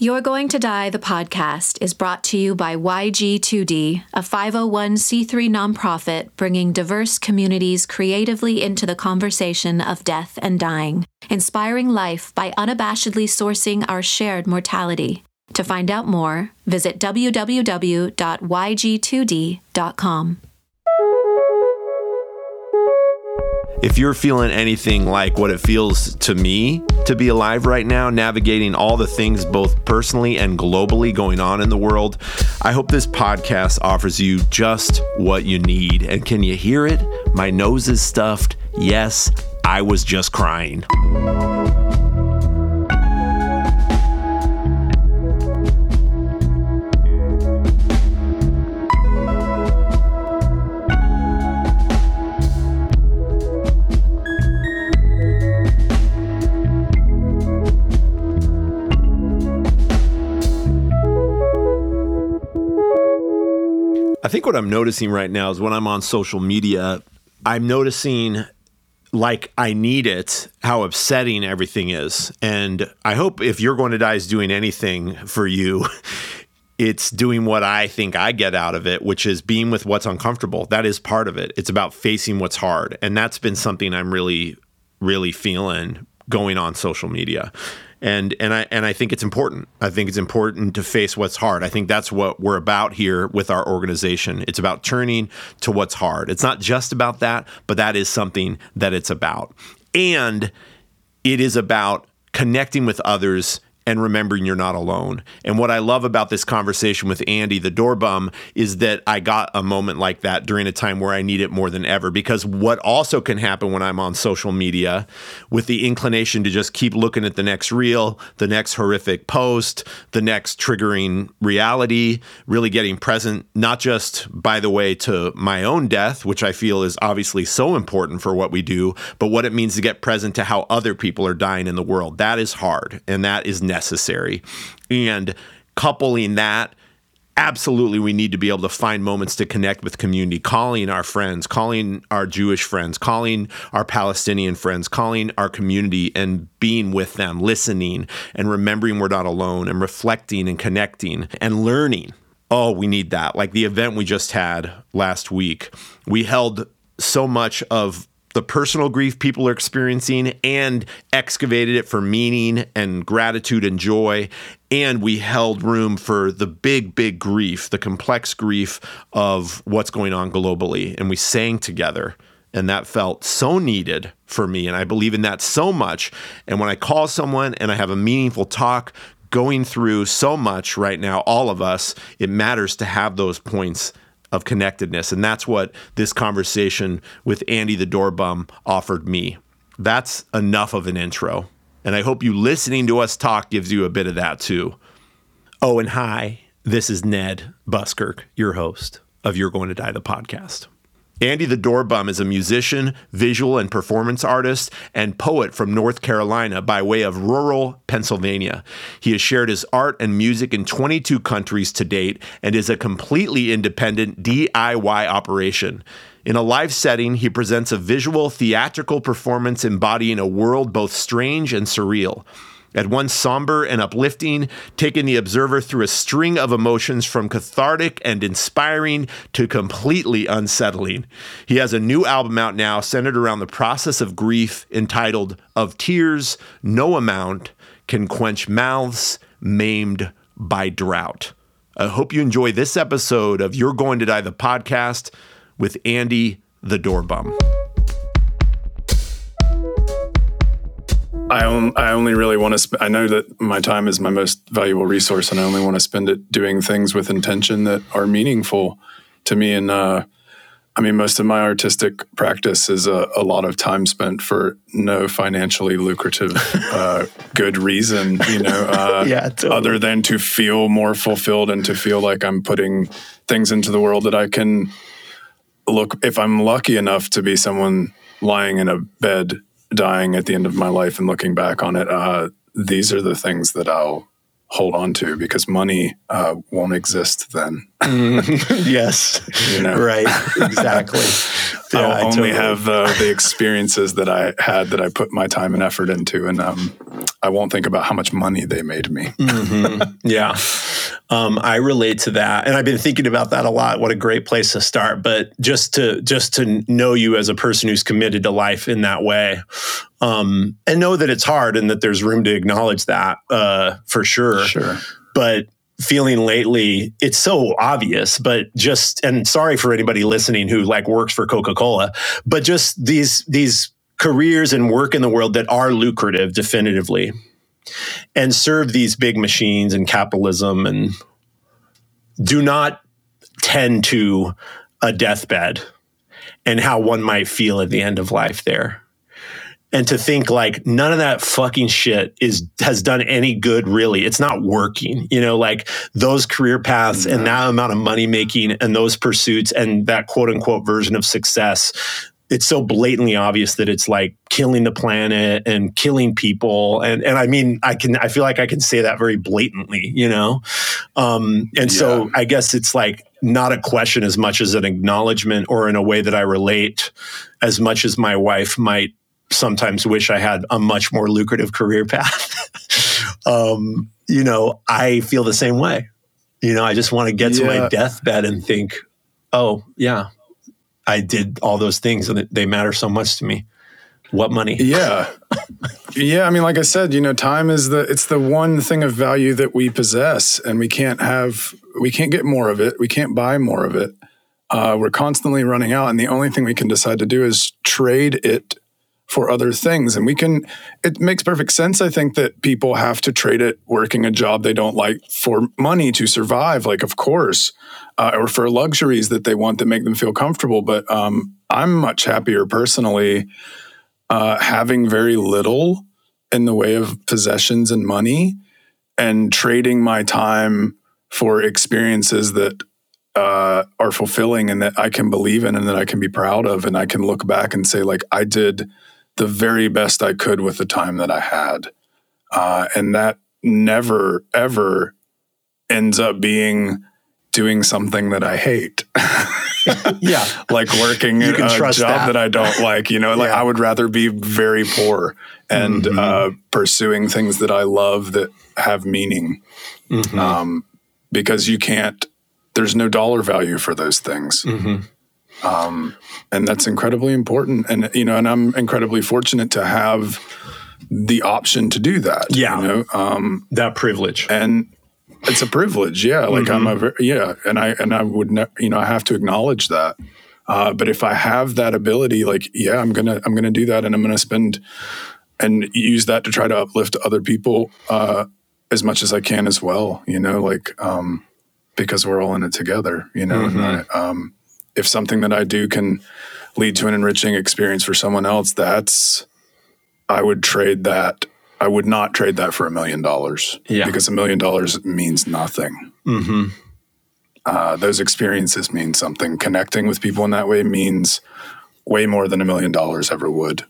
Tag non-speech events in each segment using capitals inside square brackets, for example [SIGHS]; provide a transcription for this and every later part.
You're Going to Die, the podcast, is brought to you by YG2D, a 501c3 nonprofit bringing diverse communities creatively into the conversation of death and dying, inspiring life by unabashedly sourcing our shared mortality. To find out more, visit www.yg2d.com. If you're feeling anything like what it feels to me to be alive right now, navigating all the things both personally and globally going on in the world, I hope this podcast offers you just what you need. And can you hear it? My nose is stuffed. Yes, I was just crying. I think what I'm noticing right now is when I'm on social media, I'm noticing like I need it, how upsetting everything is. And I hope if you're going to die is doing anything for you, [LAUGHS] it's doing what I think I get out of it, which is being with what's uncomfortable. That is part of it. It's about facing what's hard. And that's been something I'm really, really feeling going on social media and and I and I think it's important. I think it's important to face what's hard. I think that's what we're about here with our organization. It's about turning to what's hard. It's not just about that, but that is something that it's about. And it is about connecting with others and remembering you're not alone. And what I love about this conversation with Andy, the Doorbum, is that I got a moment like that during a time where I need it more than ever. Because what also can happen when I'm on social media with the inclination to just keep looking at the next reel, the next horrific post, the next triggering reality, really getting present, not just, by the way, to my own death, which I feel is obviously so important for what we do, but what it means to get present to how other people are dying in the world. That is hard and that is necessary necessary. And coupling that absolutely we need to be able to find moments to connect with community. Calling our friends calling our jewish friends calling our palestinian friends calling our community and being with them listening and remembering we're not alone and reflecting and connecting and learning. Oh we need that. Like the event we just had last week we held so much of the personal grief people are experiencing and excavated it for meaning and gratitude and joy. And we held room for the big, big grief, the complex grief of what's going on globally. And we sang together. And that felt so needed for me. And I believe in that so much. And when I call someone and I have a meaningful talk, going through so much right now, all of us, it matters to have those points of connectedness. And that's what this conversation with Andy the Doorbum offered me. That's enough of an intro. And I hope you listening to us talk gives you a bit of that too. Oh, and hi, this is Ned Buskirk, your host of You're Going to Die, the podcast. Andy the Doorbum is a musician, visual and performance artist, and poet from North Carolina by way of rural Pennsylvania. He has shared his art and music in 22 countries to date and is a completely independent DIY operation. In a live setting, he presents a visual theatrical performance embodying a world both strange and surreal. At once somber and uplifting, taking the observer through a string of emotions from cathartic and inspiring to completely unsettling. He has a new album out now centered around the process of grief entitled Of Tears, No Amount Can Quench Mouths Maimed by Drought. I hope you enjoy this episode of You're Going to Die, the podcast with Andy the Doorbum. I, on, I only really want to. Sp- I know that my time is my most valuable resource, and I only want to spend it doing things with intention that are meaningful to me. And uh, I mean, most of my artistic practice is a, a lot of time spent for no financially lucrative, uh, good reason. You know, uh, [LAUGHS] yeah, totally. other than to feel more fulfilled and to feel like I'm putting things into the world that I can look. If I'm lucky enough to be someone lying in a bed dying at the end of my life and looking back on it, uh, these are the things that I'll hold on to because money uh, won't exist then. [LAUGHS] yes. You know? Right. Exactly. I'll I only totally- have uh, the [LAUGHS] experiences that I had that I put my time and effort into, and um, I won't think about how much money they made me. Yeah. Um, I relate to that. And I've been thinking about that a lot. What a great place to start. But just to just to know you as a person who's committed to life in that way. Um, and know that it's hard and that there's room to acknowledge that uh, for sure. Sure. But feeling lately, it's so obvious, but just and sorry for anybody listening who like works for Coca-Cola, but just these these careers and work in the world that are lucrative definitively and serve these big machines and capitalism and do not tend to a deathbed and how one might feel at the end of life there and to think like none of that fucking shit is has done any good really. It's not working you know like those career paths and that amount of money making and those pursuits and that quote unquote version of success it's so blatantly obvious that it's like killing the planet and killing people. And and I mean I can I feel like I can say that very blatantly you know? Um and so I guess it's like not a question as much as an acknowledgement or in a way that I relate as much as my wife might sometimes wish I had a much more lucrative career path [LAUGHS] um you know I feel the same way you know I just want to get to my deathbed and think oh yeah I did all those things and they matter so much to me. What money? Yeah. yeah. I mean, like I said, you know, time is the, it's the one thing of value that we possess and we can't have, we can't get more of it. We can't buy more of it. Uh, we're constantly running out. And the only thing we can decide to do is trade it for other things. And we can, it makes perfect sense. I think that people have to trade it working a job they don't like for money to survive. Like, of course, uh, or for luxuries that they want that make them feel comfortable. But um, I'm much happier personally uh, having very little in the way of possessions and money and trading my time for experiences that uh, are fulfilling and that I can believe in and that I can be proud of. And I can look back and say, like, I did the very best I could with the time that I had. Uh, and that never, ever ends up being doing something that I hate. [LAUGHS] Yeah. like working You at can a job that. that. I don't like. You know, like Yeah. I would rather be very poor and Mhm. uh, pursuing things that I love that have meaning. Mhm. Um, because you can't. There's no dollar value for those things, Mhm. Um, and that's incredibly important. And you know, and I'm incredibly fortunate to have the option to do that. Yeah. you know, um, That privilege. and it's a privilege yeah like i'm a yeah and i and i would ne- you know i have to acknowledge that uh, but if i have that ability like yeah i'm gonna i'm gonna do that and i'm gonna spend and use that to try to uplift other people uh, as much as i can as well you know like um, because we're all in it together you know and I, um, if something that i do can lead to an enriching experience for someone else that's i would trade that I would not trade that for a million dollars. Yeah. Because a million dollars means nothing. hmm Uh, those experiences mean something. Connecting with people in that way means way more than a million dollars ever would.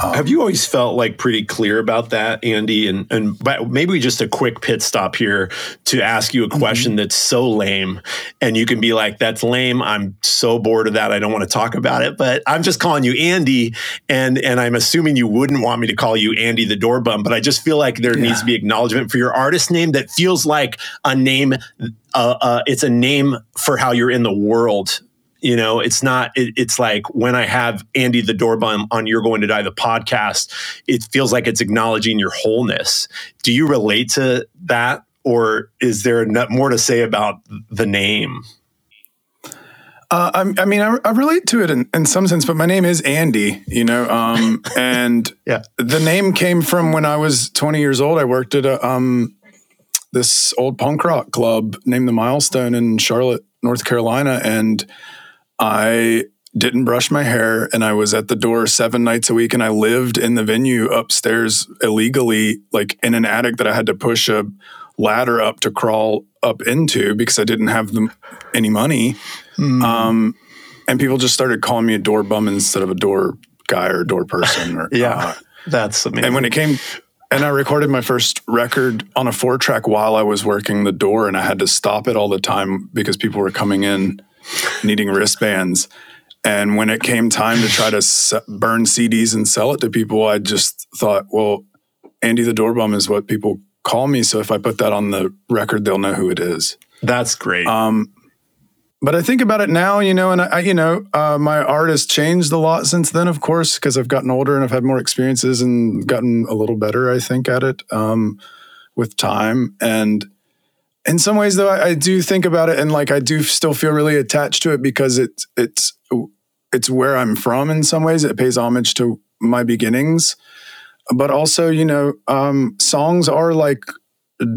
Have you always felt like pretty clear about that, Andy? And and but maybe just a quick pit stop here to ask you a question that's so lame, and you can be like, "That's lame. I'm so bored of that. I don't want to talk about it." But I'm just calling you Andy, and and I'm assuming you wouldn't want me to call you Andy the Doorbum. But I just feel like there needs to be acknowledgement for your artist name that feels like a name. Uh, uh, it's a name for how you're in the world you know it's not it, it's like when i have andy the doorbum on you're going to die the podcast it feels like it's acknowledging your wholeness do you relate to that or is there more to say about the name Uh, I, I mean, I, I relate to it in, in some sense, but my name is Andy, you know, um, [LAUGHS] and Yeah. the name came from when I was 20 years old. I worked at a, um, this old punk rock club named the Milestone in Charlotte, North Carolina, and I didn't brush my hair and I was at the door seven nights a week and I lived in the venue upstairs illegally, like in an attic that I had to push a ladder up to crawl up into because I didn't have the, any money. Um, and people just started calling me a door bum instead of a door guy or door person. Or, [LAUGHS] uh, that's amazing and when it came, and I recorded my first record on a four track while I was working the door, and I had to stop it all the time because people were coming in needing wristbands. And when it came time to try to se- burn CDs and sell it to people, I just thought, well, Andy the Doorbum is what people call me. So if I put that on the record, they'll know who it is. That's great. Um, but I think about it now, you know, and I, you know, uh, my art has changed a lot since then, of course, because I've gotten older and I've had more experiences and gotten a little better, I think, at it um, with time. And in some ways, though, I, I, do think about it, and like I do still feel really attached to it because it's it's it's where I'm from. In some ways, it pays homage to my beginnings, but also, you know, um, songs are like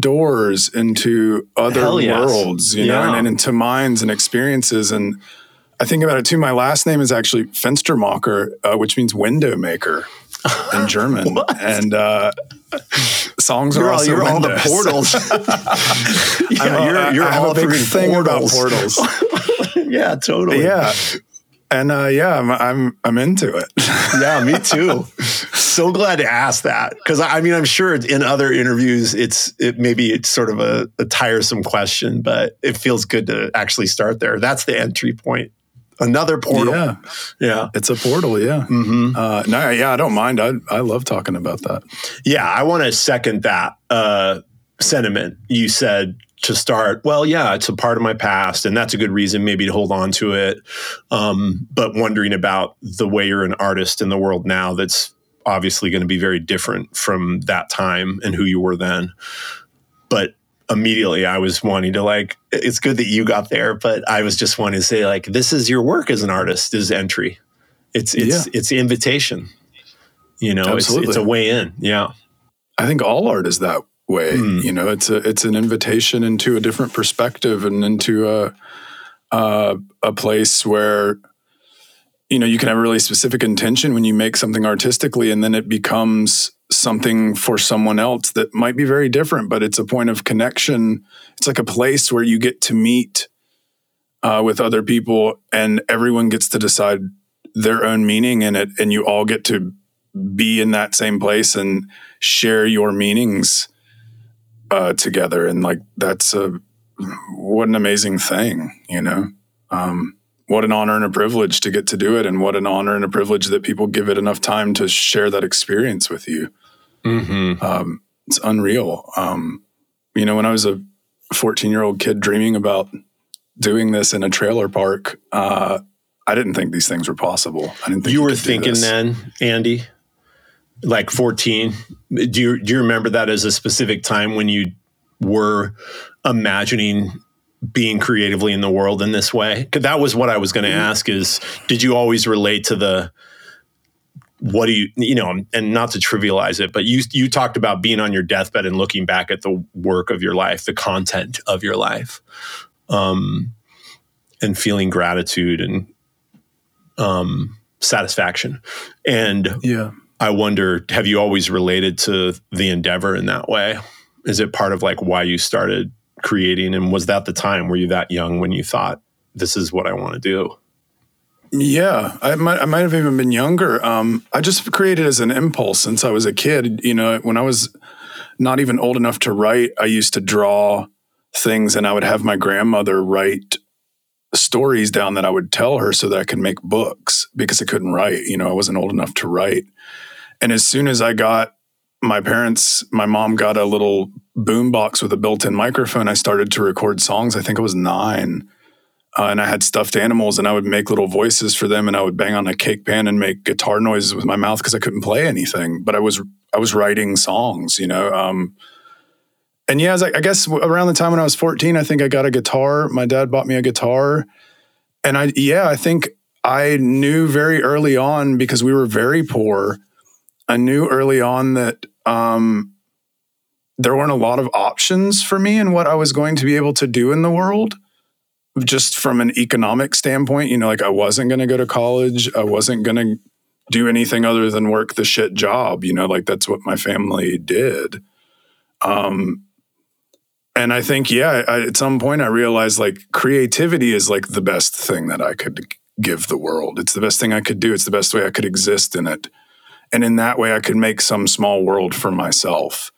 doors into other yes. worlds, you yeah. know, and, and, into minds and experiences. And I think about it too. My last name is actually Fenstermacher, uh, which means window maker in [LAUGHS] German. and uh, songs you're are all, you're all the portals. [LAUGHS] yeah, you're, you're all a big thing portals. about portals. [LAUGHS] yeah, totally. Yeah. And uh, yeah, I'm, I'm I'm into it. [LAUGHS] yeah, me too. so glad to ask that because I mean I'm sure in other interviews it's it maybe it's sort of a, a tiresome question, but it feels good to actually start there. That's the entry point another portal. Yeah, yeah, it's a portal. Yeah. Mm-hmm. Uh, no, yeah, I don't mind. I I love talking about that. Yeah, I want to second that uh, sentiment. You said to start, well, yeah, it's a part of my past, and that's a good reason maybe to hold on to it. Um, but wondering about the way you're an artist in the world now, that's obviously going to be very different from that time and who you were then. But immediately I was wanting to like, it's good that you got there, but I was just wanting to say like, this is your work as an artist is entry. It's it's yeah. it's invitation. You know, it's, it's a way in. Yeah. I think all art is that way. Mm. You know, it's a it's an invitation into a different perspective and into a uh, a place where you know you can have a really specific intention when you make something artistically, and then it becomes something for someone else that might be very different, but it's a point of connection. It's like a place where you get to meet uh, with other people, and everyone gets to decide their own meaning in it, and you all get to be in that same place and share your meanings uh, together, and like that's a what an amazing thing, you know. Um, what an honor and a privilege to get to do it, and what an honor and a privilege that people give it enough time to share that experience with you. Mm-hmm. Um, it's unreal. Um, you know, when I was a 14 year old kid dreaming about doing this in a trailer park, uh, I didn't think these things were possible. I didn't think you, you were thinking then, Andy like 14 do you do you remember that as a specific time when you were imagining being creatively in the world in this way because that was what i was going to mm-hmm. ask is did you always relate to the what do you you know and not to trivialize it but you you talked about being on your deathbed and looking back at the work of your life the content of your life um and feeling gratitude and um satisfaction and yeah I wonder, have you always related to the endeavor in that way? Is it part of like why you started creating? And was that the time? Were you that young when you thought, this is what I want to do? Yeah, I might, I might have even been younger. Um, I just created as an impulse since I was a kid. You know, when I was not even old enough to write, I used to draw things and I would have my grandmother write stories down that I would tell her so that I could make books because I couldn't write. You know, I wasn't old enough to write. And as soon as I got my parents, my mom got a little boom box with a built in microphone, I started to record songs. I think I was nine. Uh, and I had stuffed animals and I would make little voices for them and I would bang on a cake pan and make guitar noises with my mouth because I couldn't play anything. But I was I was writing songs, you know. Um, and yeah, I, I guess around the time when I was 14, I think I got a guitar. My dad bought me a guitar. And I yeah, I think I knew very early on because we were very poor I knew early on that um, there weren't a lot of options for me and what I was going to be able to do in the world. Just from an economic standpoint, you know, like I wasn't going to go to college. I wasn't going to do anything other than work the shit job. You know, like that's what my family did. Um, and I think, yeah, I, at some point I realized like creativity is like the best thing that I could give the world. It's the best thing I could do. It's the best way I could exist in it And in that way, I could make some small world for myself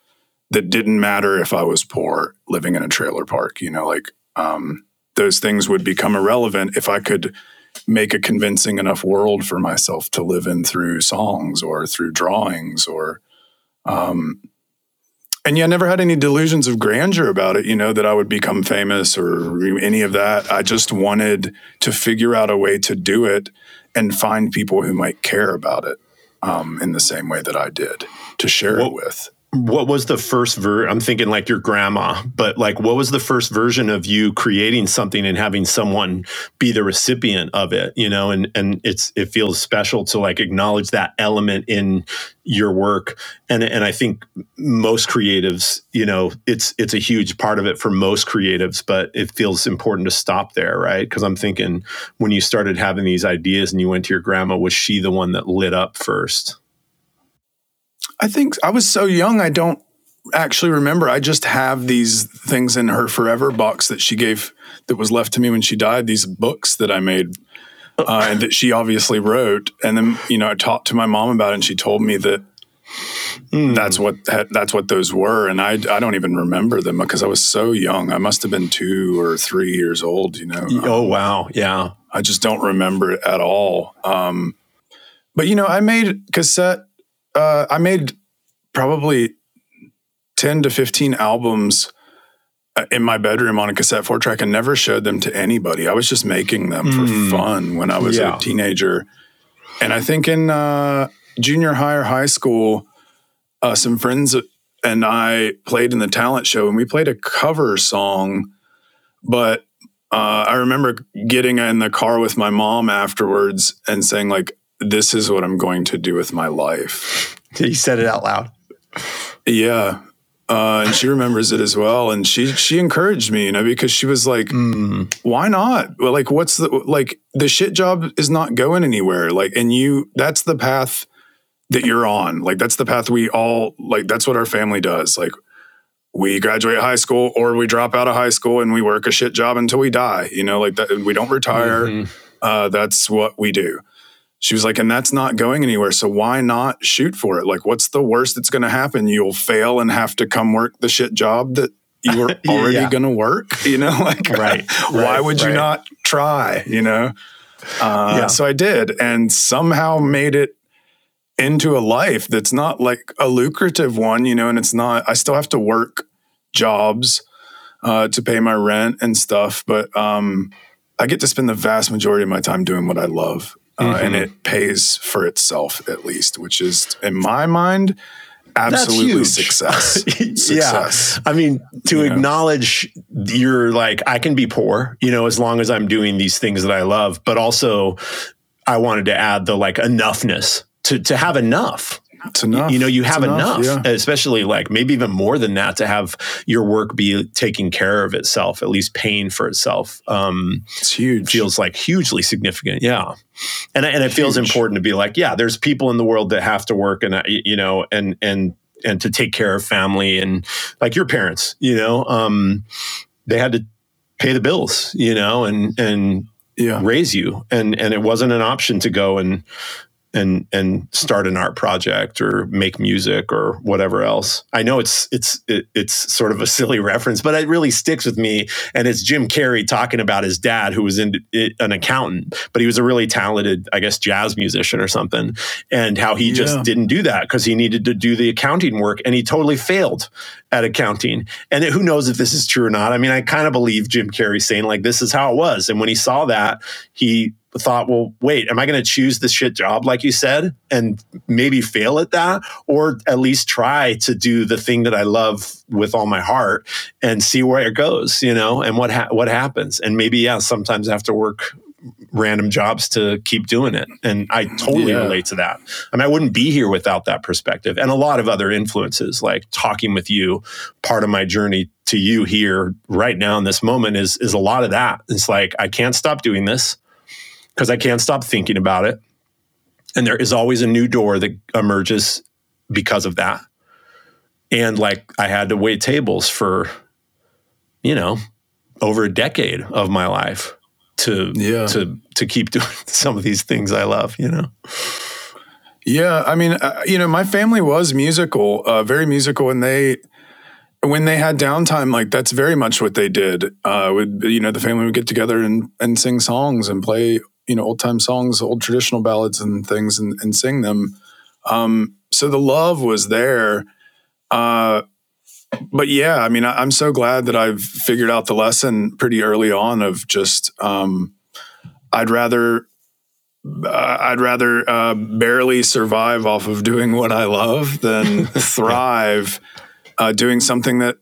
that didn't matter if I was poor living in a trailer park. You know, like um, those things would become irrelevant if I could make a convincing enough world for myself to live in through songs or through drawings or um, and yeah, I never had any delusions of grandeur about it, you know, that I would become famous or any of that. I just wanted to figure out a way to do it and find people who might care about it um, in the same way that I did to share well, it with what was the first ver i'm thinking like your grandma but like what was the first version of you creating something and having someone be the recipient of it you know? And and it's it feels special to like acknowledge that element in your work. And and i think most creatives you know it's it's a huge part of it for most creatives but it feels important to stop there right? Because i'm thinking when you started having these ideas and you went to your grandma was she the one that lit up first I think I was so young, I don't actually remember. I just have these things in her forever box that she gave that was left to me when she died, these books that I made uh, and that she obviously wrote. And then, you know, I talked to my mom about it and she told me that mm. that's what that's what those were. And I, I don't even remember them because I was so young. I must have been two or three years old, you know. Oh, wow. Yeah. I just don't remember it at all. Um, but, you know, I made cassette uh, I made probably 10 to 15 albums uh, in my bedroom on a cassette four track and never showed them to anybody. I was just making them for mm. fun when I was yeah. a teenager. And I think in uh, junior high or high school, uh, some friends and I played in the talent show and we played a cover song. But uh, I remember getting in the car with my mom afterwards and saying, like, this is what I'm going to do with my life. [LAUGHS] He said it out loud. Yeah. Uh, and she remembers it as well. And she she encouraged me, you know, because she was like, mm. "Why not? Well, like, what's the like the shit job is not going anywhere. Like, and you that's the path that you're on. Like, that's the path we all like. That's what our family does. Like, we graduate high school or we drop out of high school and we work a shit job until we die. You know, like that. We don't retire. Mm-hmm. Uh, that's what we do she was like, and that's not going anywhere. So why not shoot for it? Like, what's the worst that's going to happen? You'll fail and have to come work the shit job that you were [LAUGHS] already yeah. going to work. You know, [LAUGHS] like, right, why right, would you not try? You know, uh, yeah. so I did, and somehow made it into a life that's not like a lucrative one. You know, and it's not. I still have to work jobs uh, to pay my rent and stuff, but um, I get to spend the vast majority of my time doing what I love mm-hmm. and it pays for itself at least, which is in my mind absolutely success. [LAUGHS] success. Yeah. I mean, to you acknowledge know? you're like, I can be poor, you know, as long as I'm doing these things that I love, but also I wanted to add the like enoughness to to have enough. It's enough. You know, you have enough, enough yeah. especially like maybe even more than that to have your work be taking care of itself, at least paying for itself. Um, it's huge. Feels like hugely significant. Yeah. And, and it huge. feels important to be like, yeah, there's people in the world that have to work and, you know, and, and, and to take care of family and like your parents, you know, um, they had to pay the bills, you know, and, and, yeah. raise you and and it wasn't an option to go and and and start an art project or make music or whatever else. I know it's it's it, it's sort of a [LAUGHS] silly reference, but it really sticks with me. And it's Jim Carrey talking about his dad, who was in, an accountant, but he was a really talented, I guess, jazz musician or something, and how he yeah. just didn't do that because he needed to do the accounting work, and he totally failed at accounting. And it, who knows if this is true or not? I mean, I kind of believe Jim Carrey saying like this is how it was, and when he saw that, he thought, well, wait, am I going to choose this shit job, like you said, and maybe fail at that, or at least try to do the thing that I love with all my heart and see where it goes, you know, and what ha- what happens, and maybe yeah, sometimes I have to work random jobs to keep doing it, and I totally yeah. relate to that. I mean, I wouldn't be here without that perspective, and a lot of other influences, like talking with you. Part of my journey to you here right now in this moment is is a lot of that. It's like I can't stop doing this because I can't stop thinking about it. And there is always a new door that emerges because of that. And like I had to wait tables for, you know, over a decade of my life to yeah. to to keep [LAUGHS] doing some of these things I love, you know. Yeah, I mean, uh, you know, my family was musical, uh, very musical, and they when they had downtime, like that's very much what they did. Uh, would you know the family would get together and and sing songs and play you know old time songs, old traditional ballads and things, and, and sing them. Um, so the love was there. Uh, but yeah, I mean, I, am so glad that I've figured out the lesson pretty early on of just um, I'd rather uh, I'd rather uh, barely survive off of doing what I love than [LAUGHS] thrive uh, doing something that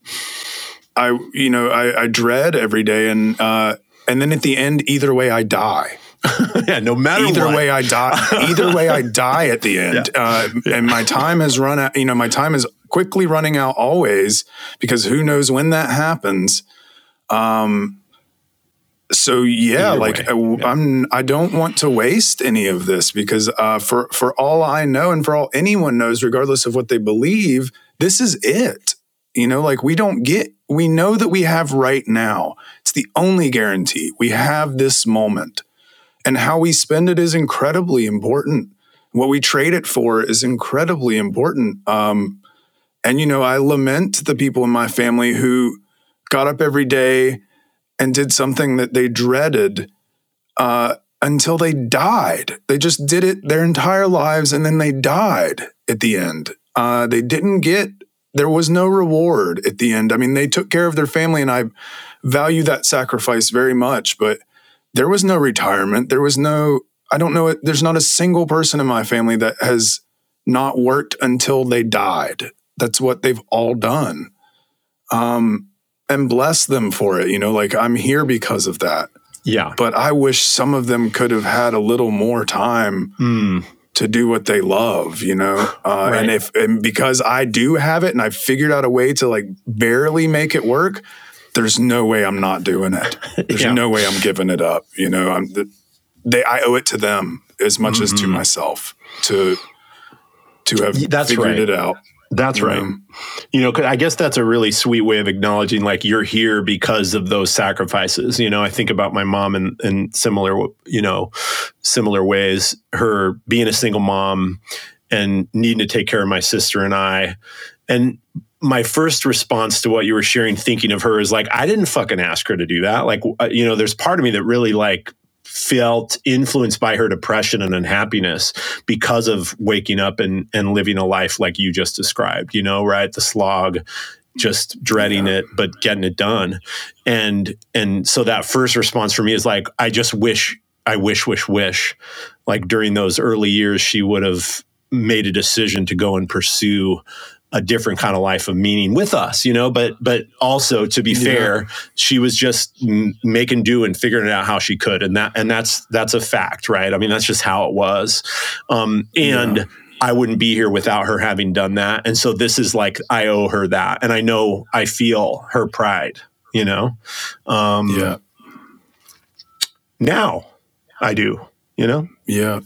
I, you know, I, I dread every day, and uh, and then at the end, either way, I die. [LAUGHS] yeah, no matter either what. way, I die. [LAUGHS] Either way, I die at the end, yeah. Uh, yeah. and my time has run out. You know, my time is quickly running out always because who knows when that happens. Um, so yeah, Either like I, yeah. I'm, I don't want to waste any of this because uh, for for all I know and for all anyone knows, regardless of what they believe, this is it. You know, like we don't get, we know that we have right now. It's the only guarantee. We have this moment. And how we spend it is incredibly important. What we trade it for is incredibly important. Um, and, you know, I lament the people in my family who got up every day and did something that they dreaded uh, until they died. They just did it their entire lives and then they died at the end. Uh, they didn't get, there was no reward at the end. I mean, they took care of their family, and I value that sacrifice very much, but there was no retirement. There was no, I don't know, there's not a single person in my family that has not worked until they died. That's what they've all done. Um, and bless them for it. You know, like I'm here because of that. Yeah. But I wish some of them could have had a little more time mm to do what they love, you know? [SIGHS] Uh, right. And if, and because I do have it and I've figured out a way to like barely make it work, there's no way I'm not doing it. [LAUGHS] There's yeah. no way I'm giving it up. You know, I'm they, I owe it to them as much mm-hmm. as to mm-hmm. myself to, to have That's figured right. it out. That's right. Know? You know, I guess that's a really sweet way of acknowledging like you're here because of those sacrifices. You know, I think about my mom in, in similar, you know, similar ways. Her being a single mom and needing to take care of my sister and I. And my first response to what you were sharing, thinking of her, is like, I didn't fucking ask her to do that. Like, uh, you know, there's part of me that really like felt influenced by her depression and unhappiness because of waking up and, and living a life like you just described, you know, right? The slog, just dreading yeah. it, but getting it done. And and so that first response for me is like, I just wish, I wish, wish, wish, like during those early years, she would have made a decision to go and pursue a different kind of life of meaning with us, you know. But but also to be yeah. fair, she was just m- making do and figuring out how she could, and that and that's that's a fact, right? I mean, that's just how it was. Um, and yeah. I wouldn't be here without her having done that. And so this is like I owe her that, and I know I feel her pride, you know. Um, yeah. Now I do, you know. Yeah.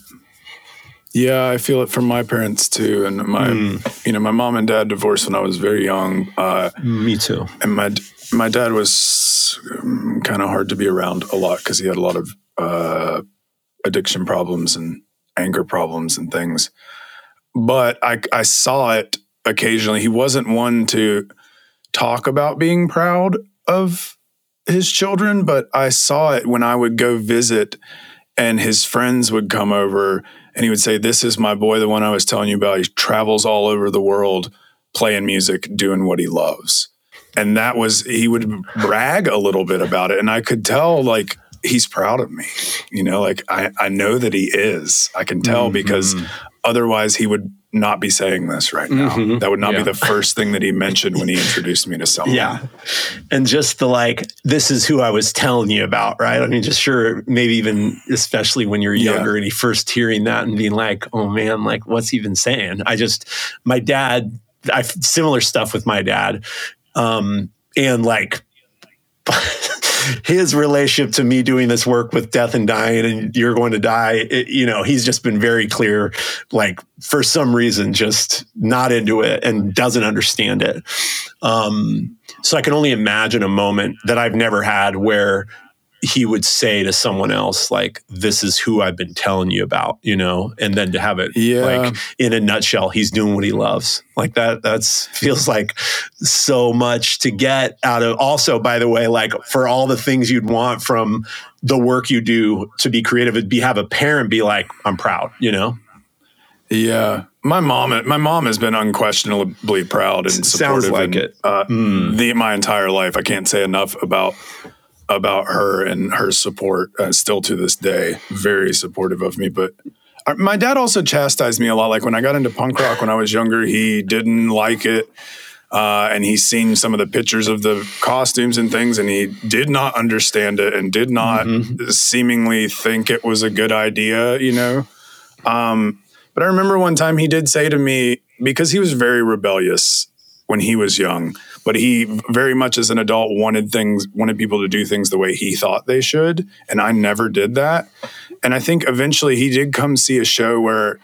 Yeah, I feel it from my parents too, and my mm. you know my mom and dad divorced when I was very young. Uh, Me too. And my my dad was um, kind of hard to be around a lot because he had a lot of uh, addiction problems and anger problems and things. But I I saw it occasionally. He wasn't one to talk about being proud of his children, but I saw it when I would go visit, and his friends would come over and he would say, This is my boy, the one I was telling you about. He travels all over the world playing music, doing what he loves. And that was, he would brag a little bit about it. And I could tell, like, he's proud of me. You know, like, I, I know that he is. I can tell mm-hmm. because otherwise he would not be saying this right now. Mm-hmm. That would not yeah. be the first thing that he mentioned when he introduced me to someone. Yeah. And just the like, this is who I was telling you about, right? I mean, just sure, maybe even especially when you're younger yeah. and you first hearing that and being like, oh man, like what's he even saying? I just, my dad, I similar stuff with my dad. Um, and like, [LAUGHS] his relationship to me doing this work with death and dying and you're going to die it, you know he's just been very clear like for some reason just not into it and doesn't understand it. Um, so i can only imagine a moment that i've never had where he would say to someone else like this is who i've been telling you about you know and then to have it Yeah. like in a nutshell he's doing what he loves like that that's feels like so much to get out of also by the way like for all the things you'd want from the work you do to be creative it'd be have a parent be like i'm proud you know Yeah, my mom. My mom has been unquestionably proud and supportive Sounds like and, it. Uh, The my entire life, I can't say enough about about her and her support. Uh, still to this day, very supportive of me. But my dad also chastised me a lot. Like when I got into punk rock when I was younger, he didn't like it. Uh, and he's seen some of the pictures of the costumes and things, and he did not understand it and did not seemingly think it was a good idea, you know. Um, but I remember one time he did say to me, because he was very rebellious when he was young, but he very much as an adult wanted things, wanted people to do things the way he thought they should. And I never did that. And I think eventually he did come see a show where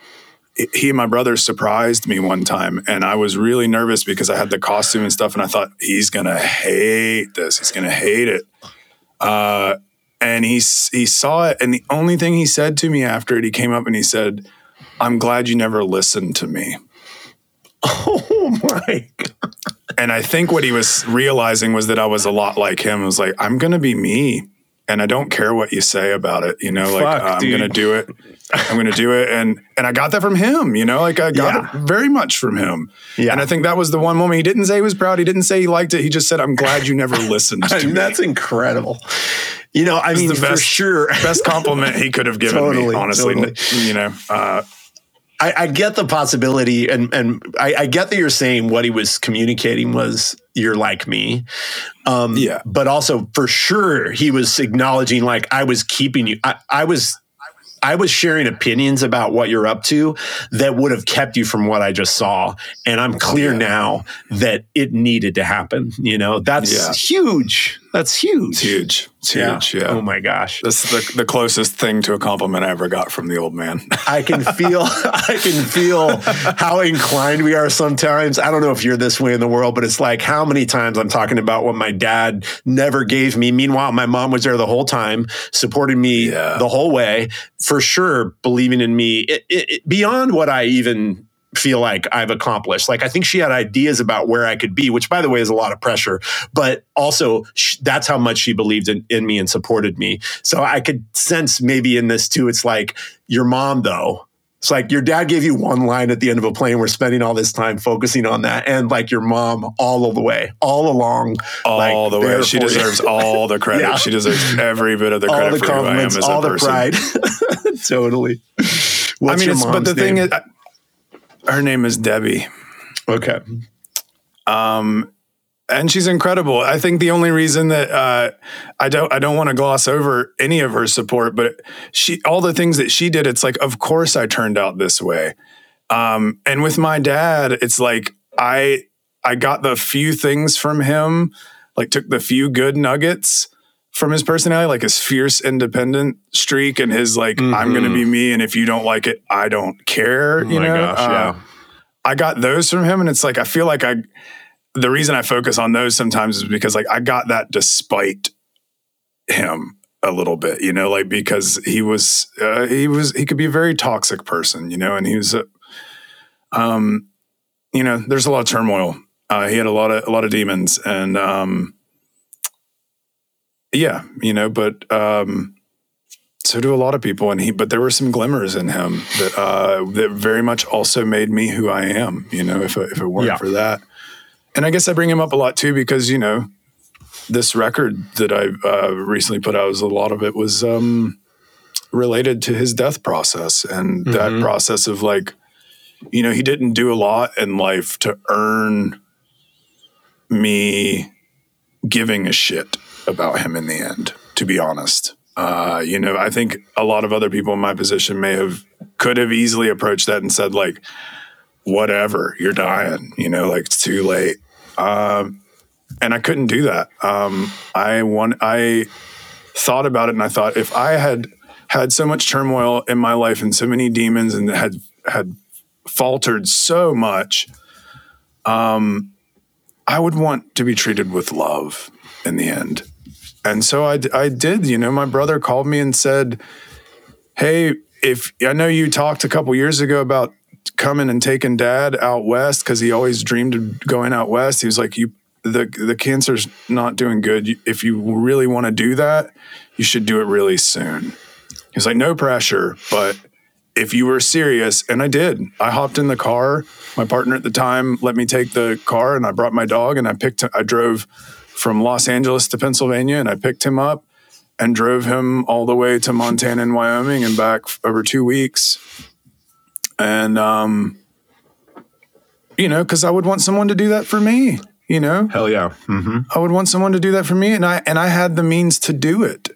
he and my brother surprised me one time and i was really nervous because i had the costume and stuff and i thought he's gonna hate this he's gonna hate it uh, and he, he saw it and the only thing he said to me after it he came up and he said i'm glad you never listened to me [LAUGHS] oh my God. and i think what he was realizing was that i was a lot like him it was like i'm gonna be me and i don't care what you say about it you know like Fuck, i'm dude. gonna do it i'm gonna do it and and i got that from him you know like i got Yeah. it very much from him Yeah. and i think that was the one moment he didn't say he was proud he didn't say he liked it he just said i'm glad you never listened [LAUGHS] I mean, me that's incredible you know i mean the for sure best compliment he could have given me [LAUGHS] honestly totally. you know uh, I, I get the possibility, and and I, I get that you're saying what he was communicating was you're like me, um, Yeah. But also for sure he was acknowledging like I was keeping you. I, I was. I was sharing opinions about what you're up to that would have kept you from what I just saw. And I'm clear Yeah. now that it needed to happen. You know, that's Yeah. huge. That's huge. it's huge it's huge yeah, Oh my gosh. that's the, the closest thing to a compliment i ever got from the old man [LAUGHS] I can feel I can feel how inclined we are sometimes. I don't know if you're this way in the world, but it's like how many times I'm talking about what my dad never gave me. Meanwhile, my mom was there the whole time, supporting me Yeah. the whole way, for sure, believing in me it, it, it- beyond what I even feel like I've accomplished. Like I think she had ideas about where I could be, which by the way is a lot of pressure, but also sh- that's how much she believed in, in me and supported me. So I could sense maybe in this too. It's like your mom though. It's like your dad gave you one line at the end of a plane. We're spending all this time focusing on that, and like your mom all of the way, all along, all like, the way. She deserves all the [LAUGHS] credit. Yeah. She deserves every bit of the all credit the for who I am as all a the person. pride. [LAUGHS] totally. What's I mean, but the thing name? is, I, her name is Debbie. okay. Um, and she's incredible. I think the only reason that uh, I don't I don't want to gloss over any of her support, but she all the things that she did, it's like, of course I turned out this way. Um, and with my dad, it's like I I got the few things from him, like took the few good nuggets from his personality, like his fierce independent streak and his like, I'm gonna be me, and if you don't like it, I don't care. Oh you know? gosh, Uh, yeah. I got those from him, and it's like I feel like I. The reason I focus on those sometimes is because like I got that despite him a little bit, you know, like because he was uh, he was he could be a very toxic person, you know, and he was, uh, um, you know, there's a lot of turmoil. Uh, he had a lot of a lot of demons, and um, yeah, you know, but um, so do a lot of people, and he. But there were some glimmers in him that uh, that very much also made me who I am. You know, if if it weren't Yeah. for that, and I guess I bring him up a lot too because you know this record that I uh, recently put out was a lot of it was um, related to his death process and that Mhm. process of like, you know, he didn't do a lot in life to earn me giving a shit about him in the end. To be honest, uh, you know, I think a lot of other people in my position may have could have easily approached that and said like, whatever, you're dying, you know, like it's too late. Um, and I couldn't do that. Um, I want I thought about it and I thought if I had had so much turmoil in my life and so many demons and had had faltered so much, um, I would want to be treated with love. in the end. And so I, I did, you know, my brother called me and said, Hey, if I know you talked a couple years ago about coming and taking dad out west because he always dreamed of going out west. He was like, you, the, the cancer's not doing good. If you really want to do that, you should do it really soon. He was like, no pressure, but if you were serious, and I did, I hopped in the car. My partner at the time let me take the car, and I brought my dog, and I picked. I drove from Los Angeles to Pennsylvania, and I picked him up and drove him all the way to Montana and Wyoming and back over two weeks. And um, you know, because I would want someone to do that for me. You know, hell yeah, mm-hmm. I would want someone to do that for me, and I and I had the means to do it.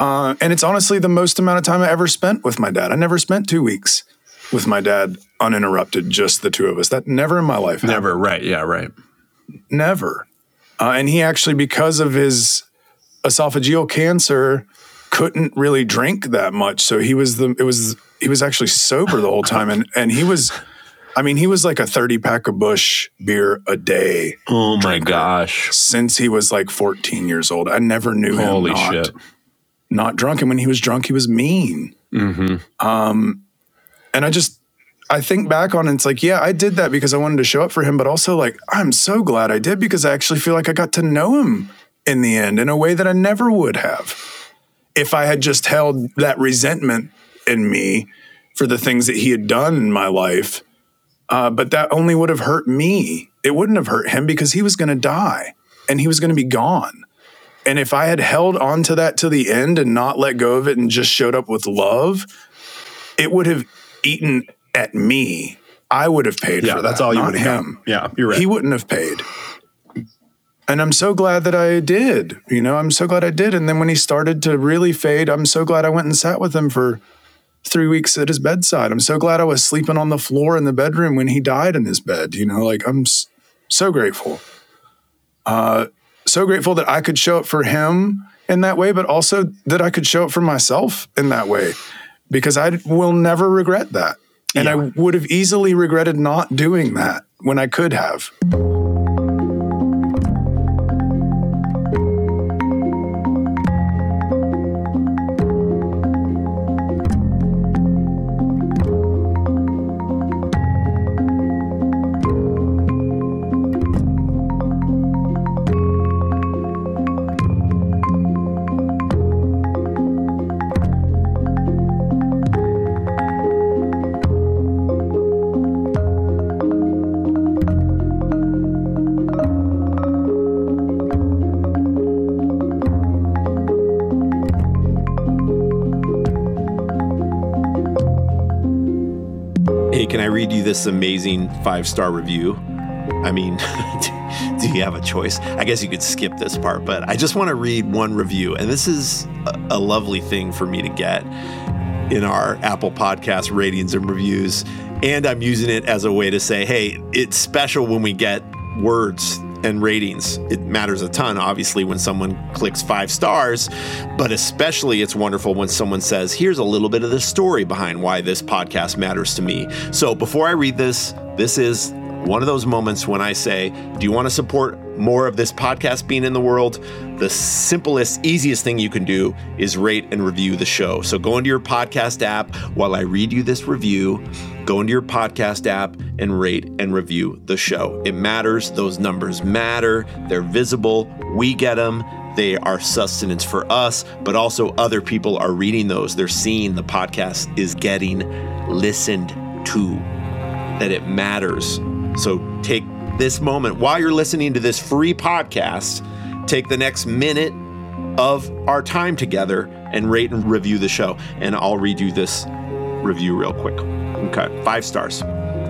Uh, and it's honestly the most amount of time I ever spent with my dad. I never spent two weeks with my dad uninterrupted, just the two of us. That never in my life. Happened. Never, right? Yeah, right. Never. Uh, and he actually, because of his esophageal cancer, couldn't really drink that much. So he was the it was he was actually sober the whole time, and and he was. I mean, he was like a 30 pack of Busch beer a day. Oh my gosh. Since he was like 14 years old. I never knew Holy him not, shit. not drunk. And when he was drunk, he was mean. Mm-hmm. Um, and I just, I think back on it, it's like, yeah, I did that because I wanted to show up for him, but also like, I'm so glad I did because I actually feel like I got to know him in the end in a way that I never would have if I had just held that resentment in me for the things that he had done in my life. Uh, but that only would have hurt me. It wouldn't have hurt him because he was going to die and he was going to be gone. And if I had held on to that to the end and not let go of it and just showed up with love, it would have eaten at me. I would have paid yeah, for that. That's all you would have. him. Yeah, you're right. He wouldn't have paid. And I'm so glad that I did. You know, I'm so glad I did. And then when he started to really fade, I'm so glad I went and sat with him for three weeks at his bedside. I'm so glad I was sleeping on the floor in the bedroom when he died in his bed. You know, like I'm so grateful. Uh, so grateful that I could show up for him in that way, but also that I could show up for myself in that way because I will never regret that. And yeah. I would have easily regretted not doing that when I could have. Amazing five star review. I mean, [LAUGHS] do you have a choice? I guess you could skip this part, but I just want to read one review. And this is a lovely thing for me to get in our Apple Podcast ratings and reviews. And I'm using it as a way to say, hey, it's special when we get words and ratings. It matters a ton, obviously, when someone clicks five stars, but especially it's wonderful when someone says, Here's a little bit of the story behind why this podcast matters to me. So before I read this, this is one of those moments when I say, Do you want to support more of this podcast being in the world? The simplest, easiest thing you can do is rate and review the show. So go into your podcast app while I read you this review. Go into your podcast app and rate and review the show. It matters. Those numbers matter. They're visible. We get them. They are sustenance for us, but also other people are reading those. They're seeing the podcast is getting listened to, that it matters. So take this moment while you're listening to this free podcast, take the next minute of our time together and rate and review the show. And I'll read you this review real quick. Okay, five stars.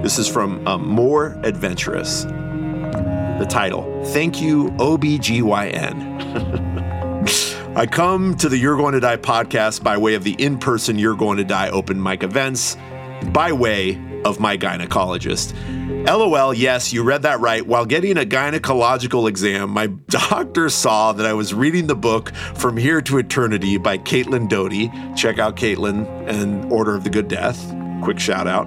This is from um, More Adventurous. The title Thank You, OBGYN. [LAUGHS] I come to the You're Going to Die podcast by way of the in person You're Going to Die open mic events, by way of my gynecologist. LOL, yes, you read that right. While getting a gynecological exam, my [LAUGHS] doctor saw that I was reading the book From Here to Eternity by Caitlin Doughty. Check out Caitlin and Order of the Good Death. Quick shout out.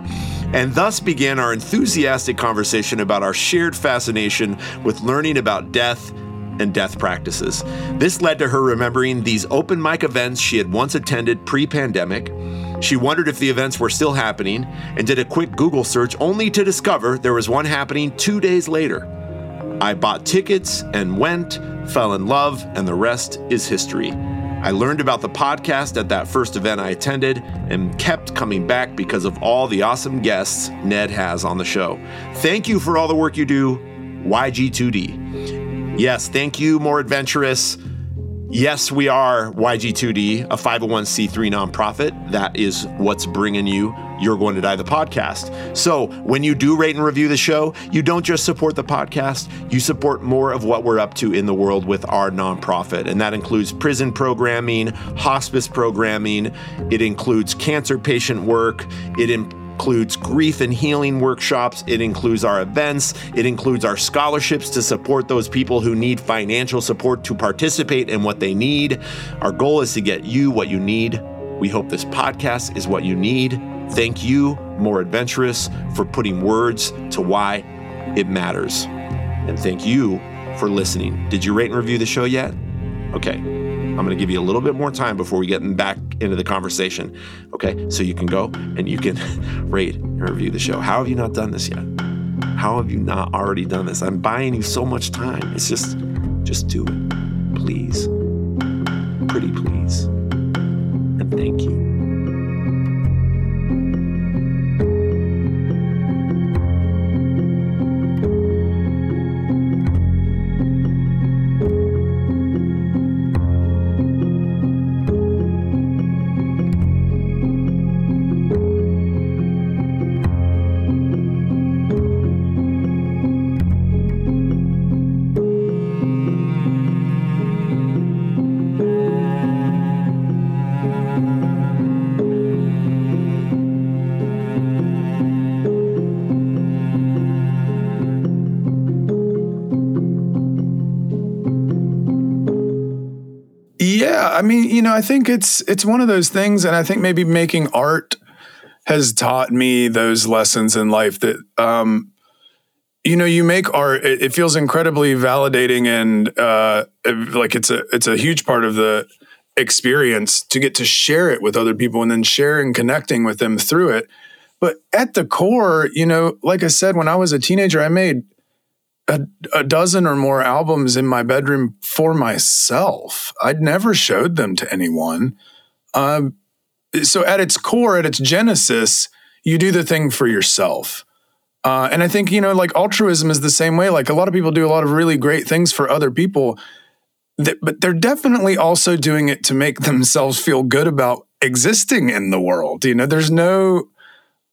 And thus began our enthusiastic conversation about our shared fascination with learning about death and death practices. This led to her remembering these open mic events she had once attended pre pandemic. She wondered if the events were still happening and did a quick Google search only to discover there was one happening two days later. I bought tickets and went, fell in love, and the rest is history. I learned about the podcast at that first event I attended and kept coming back because of all the awesome guests Ned has on the show. Thank you for all the work you do, YG2D. Yes, thank you, More Adventurous. Yes, we are YG2D, a 501c3 nonprofit. That is what's bringing you You're Going to Die the podcast. So, when you do rate and review the show, you don't just support the podcast, you support more of what we're up to in the world with our nonprofit. And that includes prison programming, hospice programming, it includes cancer patient work, it includes grief and healing workshops. It includes our events. It includes our scholarships to support those people who need financial support to participate in what they need. Our goal is to get you what you need. We hope this podcast is what you need. Thank you, More Adventurous, for putting words to why it matters. And thank you for listening. Did you rate and review the show yet? Okay. I'm going to give you a little bit more time before we get back into the conversation. Okay, so you can go and you can [LAUGHS] rate and review the show. How have you not done this yet? How have you not already done this? I'm buying you so much time. It's just, just do it, please. Pretty please. And thank you. You know, I think it's it's one of those things, and I think maybe making art has taught me those lessons in life that um, you know you make art it, it feels incredibly validating and uh, like it's a it's a huge part of the experience to get to share it with other people and then sharing connecting with them through it. But at the core you know like i said when i was a teenager i made a, a dozen or more albums in my bedroom for myself. I'd never showed them to anyone. Um, so at its core, at its genesis, you do the thing for yourself. Uh, and I think, you know, like altruism is the same way. Like a lot of people do a lot of really great things for other people, that, but they're definitely also doing it to make themselves feel good about existing in the world. You know, there's no,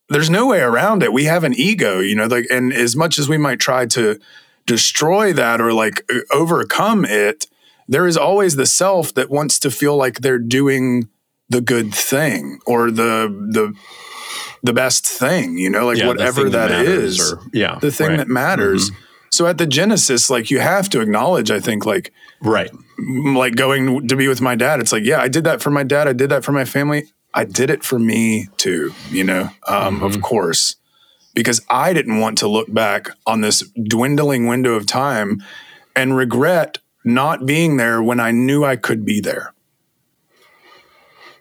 there's no way around it. We have an ego, you know, like, and as much as we might try to destroy that or like overcome it, there is always the self that wants to feel like they're doing the good thing or the the the best thing, you know, like Yeah, whatever that that is, or- yeah, the thing right. that matters. So at the genesis, like you have to acknowledge, I think, like Right. like going to be with my dad. It's like, yeah, I did that for my dad. I did that for my family. I did it for me too, you know, um, of course, because I didn't want to look back on this dwindling window of time and regret not being there when I knew I could be there.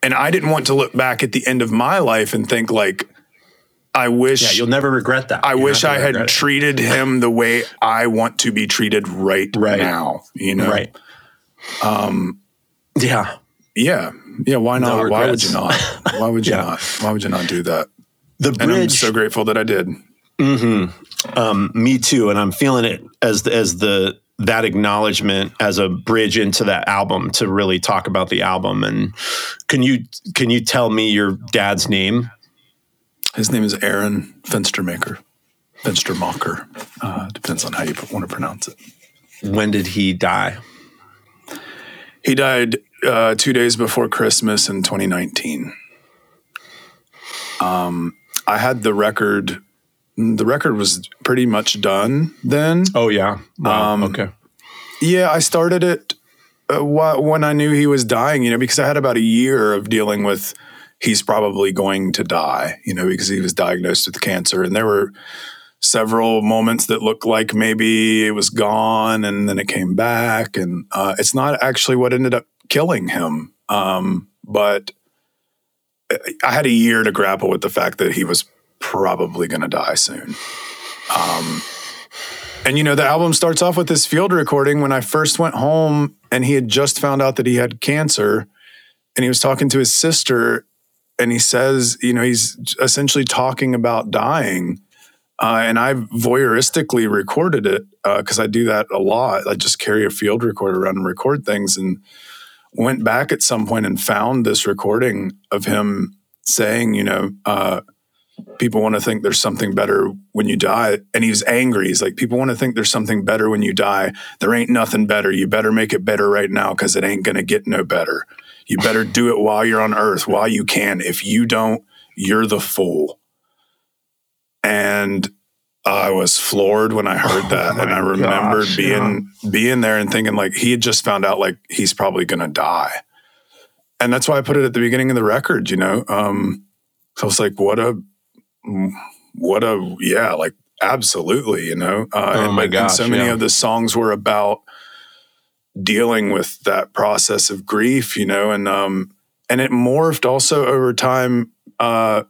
And I didn't want to look back at the end of my life and think like, I wish Yeah, you'll never regret that. I You're wish I had it. treated him the way I want to be treated right, Right. now. You know, Right. Um, yeah. Yeah. Yeah. Why No not? why would you not? Why would you [LAUGHS] Yeah. not? Why would you not do that? The And I'm bridge. so grateful that I did. me too, and I'm feeling it as the, as the that acknowledgement as a bridge into that album to really talk about the album. And can you can you tell me your dad's name? His name is Aaron Fenstermaker. Fenstermacher. Uh, depends on how you want to pronounce it. When did he die? He died uh, two days before Christmas in 2019. Um, I had the record. The record was pretty much done then. Oh yeah. Wow. Um, okay. Yeah, I started it uh, wh- when I knew he was dying, you know, because I had about a year of dealing with he's probably going to die, you know, because he was diagnosed with cancer. And there were several moments that looked like maybe it was gone and then it came back. And uh, it's not actually what ended up killing him. Um, but I had a year to grapple with the fact that he was probably going to die soon. Um, and you know, the album starts off with this field recording when I first went home and he had just found out that he had cancer and he was talking to his sister and he says, you know, he's essentially talking about dying. Uh, and I voyeuristically recorded it because uh, I do that a lot. I just carry a field recorder around and record things and went back at some point and found this recording of him saying, you know, uh, people want to think there's something better when you die. And he's angry. He's like, people want to think there's something better when you die. There ain't nothing better. You better make it better right now because it ain't going to get no better. You better do it while you're on earth, while you can. If you don't, you're the fool. And I was floored when I heard that. Oh and I remembered gosh, being yeah. being there and thinking like he had just found out like he's probably gonna die. And that's why I put it at the beginning of the record, you know. Um, so I was like, what a what a yeah, like absolutely, you know. Uh, oh and, my gosh, and so many yeah. of the songs were about dealing with that process of grief, you know, and um and it morphed also over time uh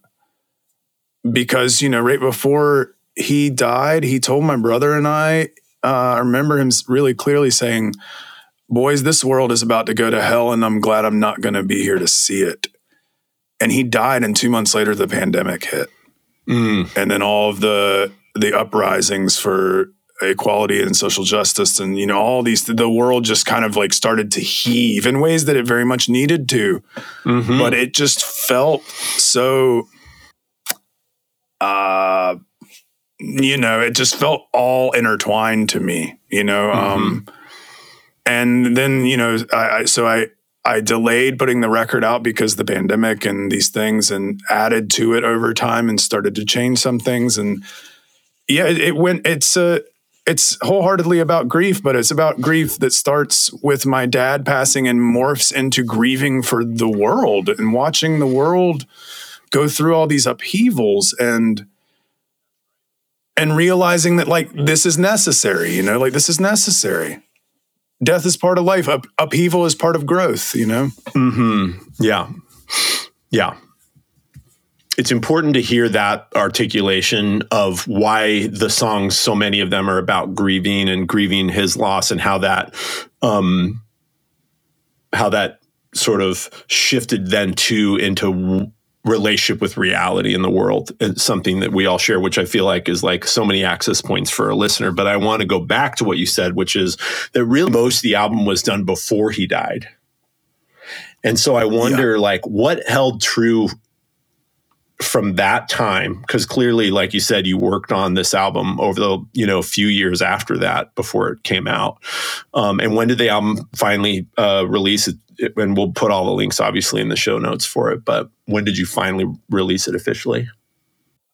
because, you know, right before he died, he told my brother and I, uh, I remember him really clearly saying, Boys, this world is about to go to hell, and I'm glad I'm not going to be here to see it. And he died, and two months later, the pandemic hit. Mm. And then all of the the uprisings for equality and social justice and you know all these the world just kind of like started to heave in ways that it very much needed to mm-hmm. but it just felt so uh you know it just felt all intertwined to me you know mm-hmm. um and then you know I, I so i I delayed putting the record out because the pandemic and these things and added to it over time and started to change some things and yeah it, it went it's a it's wholeheartedly about grief, but it's about grief that starts with my dad passing and morphs into grieving for the world and watching the world go through all these upheavals and and realizing that like this is necessary, you know, like this is necessary. Death is part of life. Up, upheaval is part of growth, you know? Mm-hmm. Yeah. Yeah it's important to hear that articulation of why the songs, so many of them are about grieving and grieving his loss and how that, um, how that sort of shifted then to into relationship with reality in the world. It's something that we all share, which I feel like is like so many access points for a listener. But I want to go back to what you said, which is that really most of the album was done before he died. And so I wonder, yeah. like, what held true from that time because clearly like you said you worked on this album over the you know a few years after that before it came out. Um, and when did the album finally uh, release? It and we'll put all the links obviously in the show notes for it but when did you finally release it officially?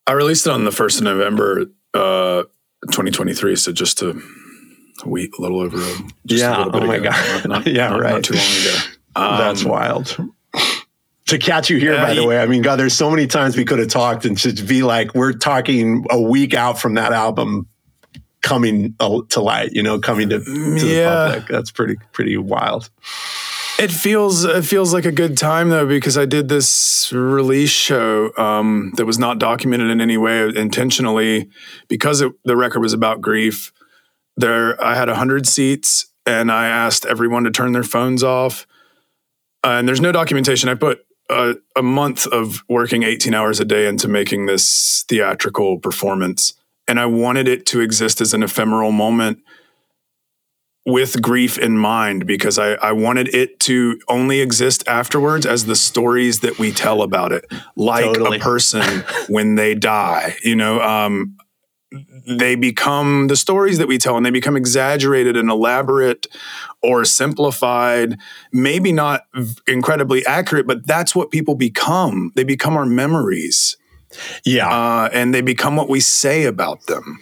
I released it on the 1st of november uh, 2023 so just a week a little over a, yeah a oh my ago. god. Not, [LAUGHS] yeah not, right. not too long ago. [LAUGHS] Um, that's wild to catch you here, by the way. I mean, God, there's so many times we could have talked and to be like, we're talking a week out from that album coming uh, to light, you know, coming to, to yeah. the public. That's pretty, pretty wild. It feels it feels like a good time though because I did this release show um, that was not documented in any way intentionally because it, the record was about grief. There, I had hundred seats, and I asked everyone to turn their phones off. Uh, and there's no documentation. I put a, a month of working 18 hours a day into making this theatrical performance. And I wanted it to exist as an ephemeral moment with grief in mind because I, I wanted it to only exist afterwards as the stories that we tell about it, like totally. a person when they die. You know, um, they become the stories that we tell and they become exaggerated and elaborate or simplified maybe not incredibly accurate but that's what people become. They become our memories. Yeah. Uh, and they become what we say about them.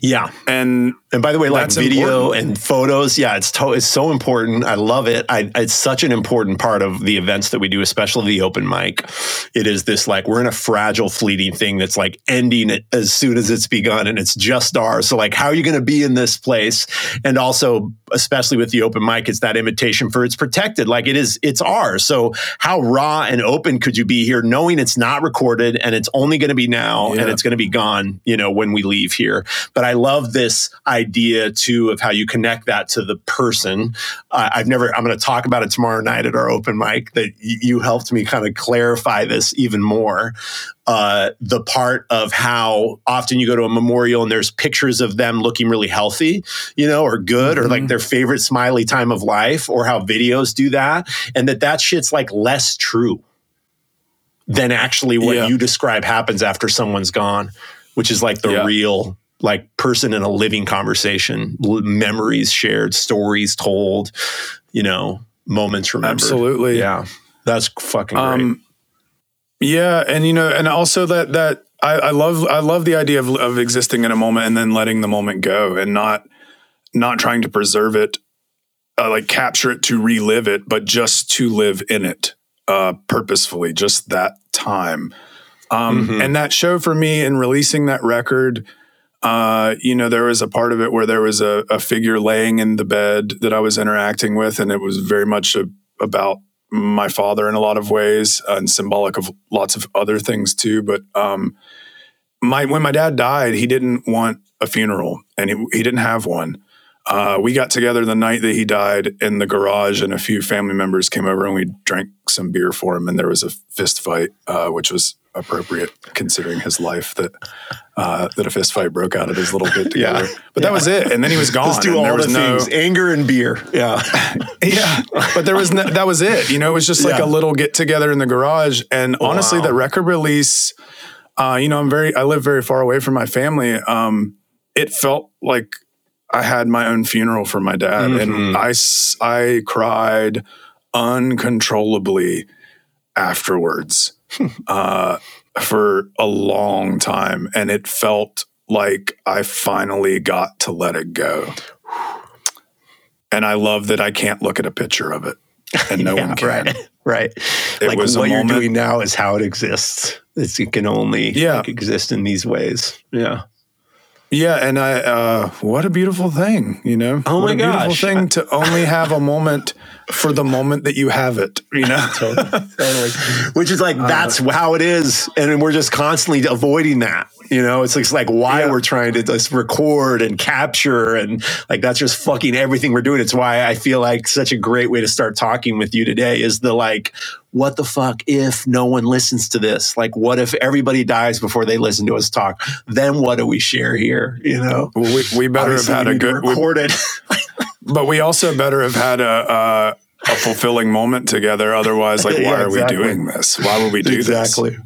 Yeah. And And by the way, like That's video important. and photos, yeah, it's to- it's so important. I love it. I, it's such an important part of the events that we do, especially the open mic. It is this like we're in a fragile, fleeting thing that's like ending it as soon as it's begun, and it's just ours. So like, how are you going to be in this place? And also, especially with the open mic, it's that invitation for it's protected. Like it is, it's ours. So how raw and open could you be here, knowing it's not recorded and it's only going to be now and it's going to be gone, you know, when we leave here. But I love this idea too of how you connect that to the person. Uh, I've never, I'm going to talk about it tomorrow night at our open mic that you helped me kind of clarify this even more. Uh, the part of how often you go to a memorial and there's pictures of them looking really healthy, you know, or good, or like their favorite smiley time of life, or how videos do that, and that that shit's like less true than actually what Yeah. you describe happens after someone's gone, which is like the Yeah. real like person in a living conversation, memories shared, stories told, you know, moments remembered. Absolutely. Yeah. That's fucking great. Um, yeah, and you know, and also that that I, I love I love the idea of of existing in a moment and then letting the moment go and not not trying to preserve it, uh, like capture it to relive it, but just to live in it uh, purposefully, just that time. Um, Mhm. And that show for me in releasing that record. Uh, you know, there was a part of it where there was a, a figure laying in the bed that I was interacting with, and it was very much a, about my father in a lot of ways uh, and symbolic of lots of other things too. But um, my when my dad died, he didn't want a funeral, and he, he didn't have one. Uh, we got together the night that he died in the garage, and a few family members came over, and we drank some beer for him, and there was a fist fight, uh, which was appropriate considering his life that uh, that a fist fight broke out at his little get [LAUGHS] together. Yeah. But that was it, and then he was [LAUGHS] gone. Let's do and there all the no, things anger and beer. Yeah. [LAUGHS] yeah, but there was no, that was it. You know, it was just like Yeah. a little get together in the garage. And honestly, the record release, uh, you know, I'm very, I live very far away from my family. Um, it felt like I had my own funeral for my dad, Mhm. and I cried uncontrollably afterwards [LAUGHS] uh, for a long time, and it felt like I finally got to let it go. And I love that I can't look at a picture of it, and no [LAUGHS] Yeah, one can. Right. [LAUGHS] Right. It like was what you're doing now is how it exists. It's, it can only Yeah. like, exist in these ways. Yeah. Yeah, and I uh what a beautiful thing, you know. Oh what my a beautiful gosh. thing to only have a moment for the moment that you have it, you know. [LAUGHS] totally. Which is Uh, like that's how it is, and we're just constantly avoiding that. You know, it's, it's like why Yeah. we're trying to just record and capture, and like that's just fucking everything we're doing. It's why I feel like such a great way to start talking with you today is the like, what the fuck if no one listens to this? Like, what if everybody dies before they listen to us talk? Then what do we share here? You know, we, we better have had a good recorded. but we also better have had a uh, a fulfilling moment together. Otherwise, like, [LAUGHS] why Yeah, are we doing this? Why would we do this? exactly.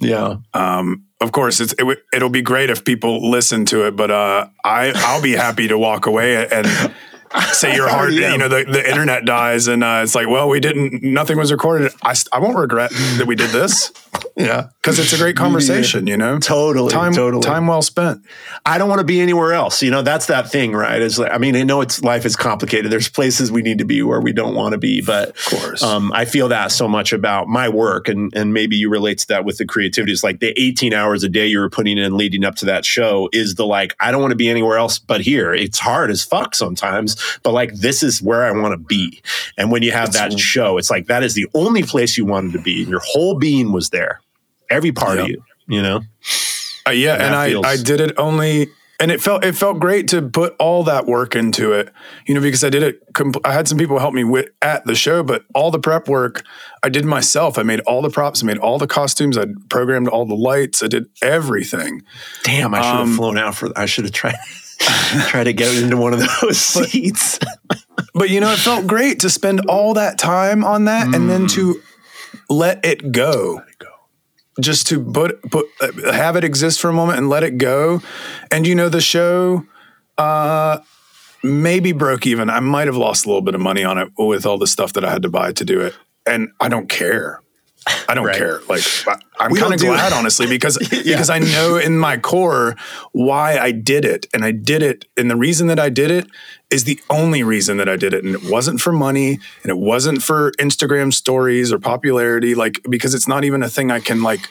Yeah. Um, of course, it's, it, w- it'll be great if people listen to it, but uh, I I'll be happy to walk away and say your heart. [LAUGHS] Yeah. You know, the, the internet dies, and uh, it's like, well, we didn't. Nothing was recorded. I I won't regret that we did this Yeah. because it's a great conversation. You know, Totally. time totally. time well spent. I don't want to be anywhere else. You know, that's that thing, right? It's like, I mean, I know it's life is complicated. There's places we need to be where we don't want to be, but of course. um, I feel that so much about my work, and and maybe you relate to that with the creativity. It's like the 18 hours a day you were putting in leading up to that show is the like, I don't want to be anywhere else but here. It's hard as fuck sometimes, but like this is where I want to be. And when you have that show, it's like that is the only place you wanted to be. Your whole being was there, every part of you. You know, Uh, yeah, That and I, feels- I did it only, and it felt it felt great to put all that work into it, you know, because I did it. compl- I had some people help me with at the show, but all the prep work I did myself. I made all the props, I made all the costumes, I programmed all the lights, I did everything. Damn, I should have Um, flown out for. I should have tried [LAUGHS] try to get into one of those [LAUGHS] seats. But you know, it felt great to spend all that time on that, and then to let it go. Just to put put uh, have it exist for a moment and let it go, and you know the show uh, maybe broke even. I might have lost a little bit of money on it with all the stuff that I had to buy to do it, and I don't care. I don't Right. care. Like I'm kind of glad, it. honestly, because [LAUGHS] because I know in my core why I did it, and I did it, and the reason that I did it is the only reason that I did it, and it wasn't for money, and it wasn't for Instagram stories or popularity, like because it's not even a thing I can like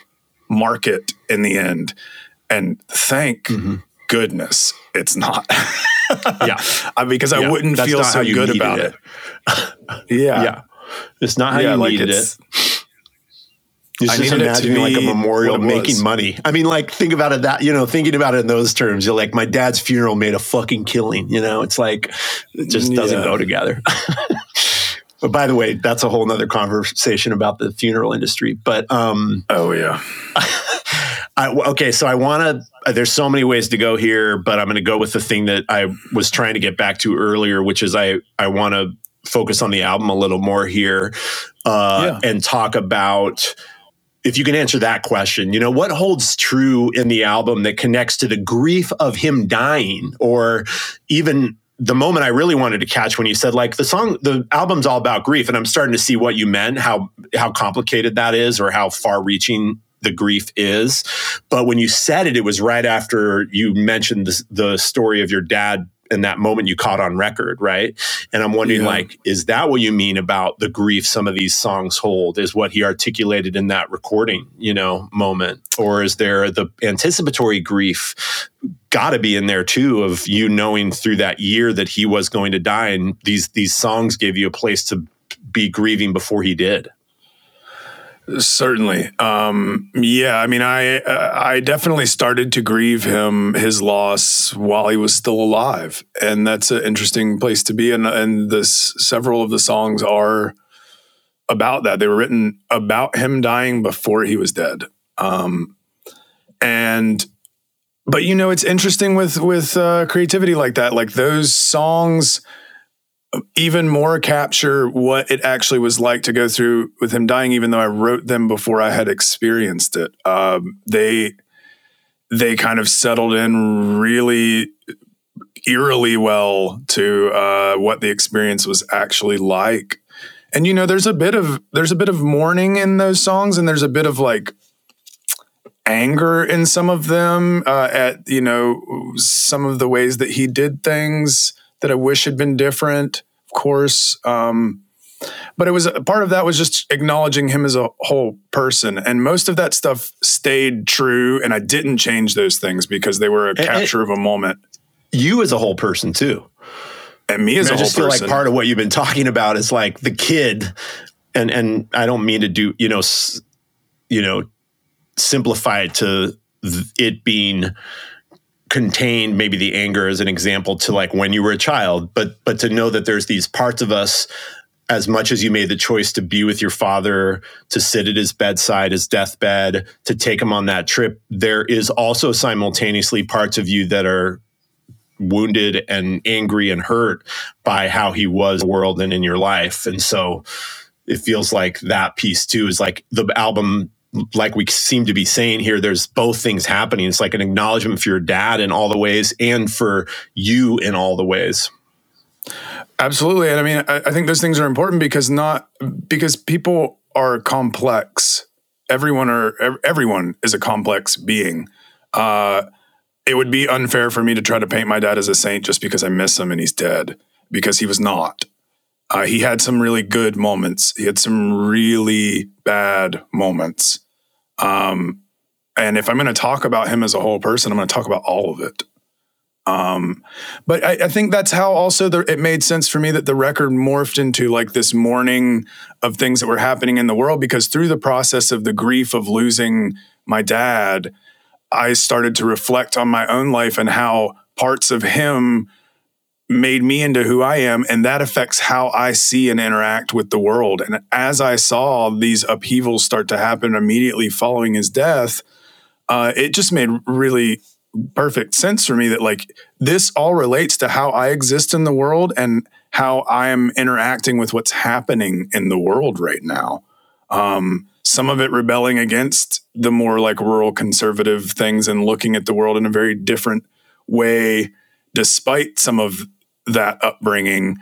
market in the end. And thank Mm-hmm. goodness it's not, [LAUGHS] Yeah. [LAUGHS] Because I Yeah. wouldn't That's feel so good about it. it. yeah, Yeah. It's not how yeah, you like needed it. It's I just needed it to imagining like a memorial making money. I mean, like think about it that you know, thinking about it in those terms. You're like, my dad's funeral made a fucking killing. You know, it's like it just doesn't Yeah. go together. [LAUGHS] but by the way, that's a whole nother conversation about the funeral industry. But um, Oh yeah. [LAUGHS] I, okay, so I want to. There's so many ways to go here, but I'm going to go with the thing that I was trying to get back to earlier, which is I I want to focus on the album a little more here, uh, and talk about if you can answer that question. You know, what holds true in the album that connects to the grief of him dying, or even the moment I really wanted to catch when you said like the song, the album's all about grief, and I'm starting to see what you meant, how how complicated that is, or how far reaching the grief is. But when you said it, it was right after you mentioned the, the story of your dad and that moment you caught on record, right? And I'm wondering, Yeah. like, is that what you mean about the grief some of these songs hold? Is what he articulated in that recording, you know, moment, or is there the anticipatory grief? Got to be in there too, of you knowing through that year that he was going to die, and these these songs gave you a place to be grieving before he did. Certainly. Um, yeah, I mean, I I definitely started to grieve him his loss while he was still alive, and that's an interesting place to be. And and this several of the songs are about that. They were written about him dying before he was dead. Um, and but you know, it's interesting with with uh, creativity like that. Like those songs even more capture what it actually was like to go through with him dying, even though I wrote them before I had experienced it. Um, they they kind of settled in really eerily well to uh, what the experience was actually like. And you know, there's a bit of there's a bit of mourning in those songs, and there's a bit of like anger in some of them uh, at you know some of the ways that he did things that I wish had been different. Of course, um, but it was part of that was just acknowledging him as a whole person, and most of that stuff stayed true, and I didn't change those things because they were a and- capture of a moment. You as a whole person too. And me as I a whole person. I just feel person, like part of what you've been talking about is like the kid, and and I don't mean to do you know, s- you know, simplify it to th- it being contained. Maybe the anger as an example to like when you were a child, but but to know that there's these parts of us. As much as you made the choice to be with your father, to sit at his bedside, his deathbed, to take him on that trip, there is also simultaneously parts of you that are wounded and angry and hurt by how he was in the world and in your life. And so it feels like that piece too is like the album, like we seem to be saying here, there's both things happening. It's like an acknowledgement for your dad in all the ways and for you in all the ways. Absolutely. And I mean, I, I think those things are important because not because people are complex. Everyone are ev- everyone is a complex being. Uh, it would be unfair for me to try to paint my dad as a saint just because I miss him and he's dead because he was not. Uh, he had some really good moments. He had some really bad moments. Um, and if I'm going to talk about him as a whole person, I'm going to talk about all of it. Um, but I, I think that's how also the, it made sense for me that the record morphed into like this mourning of things that were happening in the world because through the process of the grief of losing my dad, I started to reflect on my own life and how parts of him made me into who I am. And that affects how I see and interact with the world. And as I saw these upheavals start to happen immediately following his death, uh, it just made really perfect sense for me that like this all relates to how I exist in the world and how I am interacting with what's happening in the world right now. Um, some of it rebelling against the more like rural conservative things and looking at the world in a very different way, despite some of that upbringing.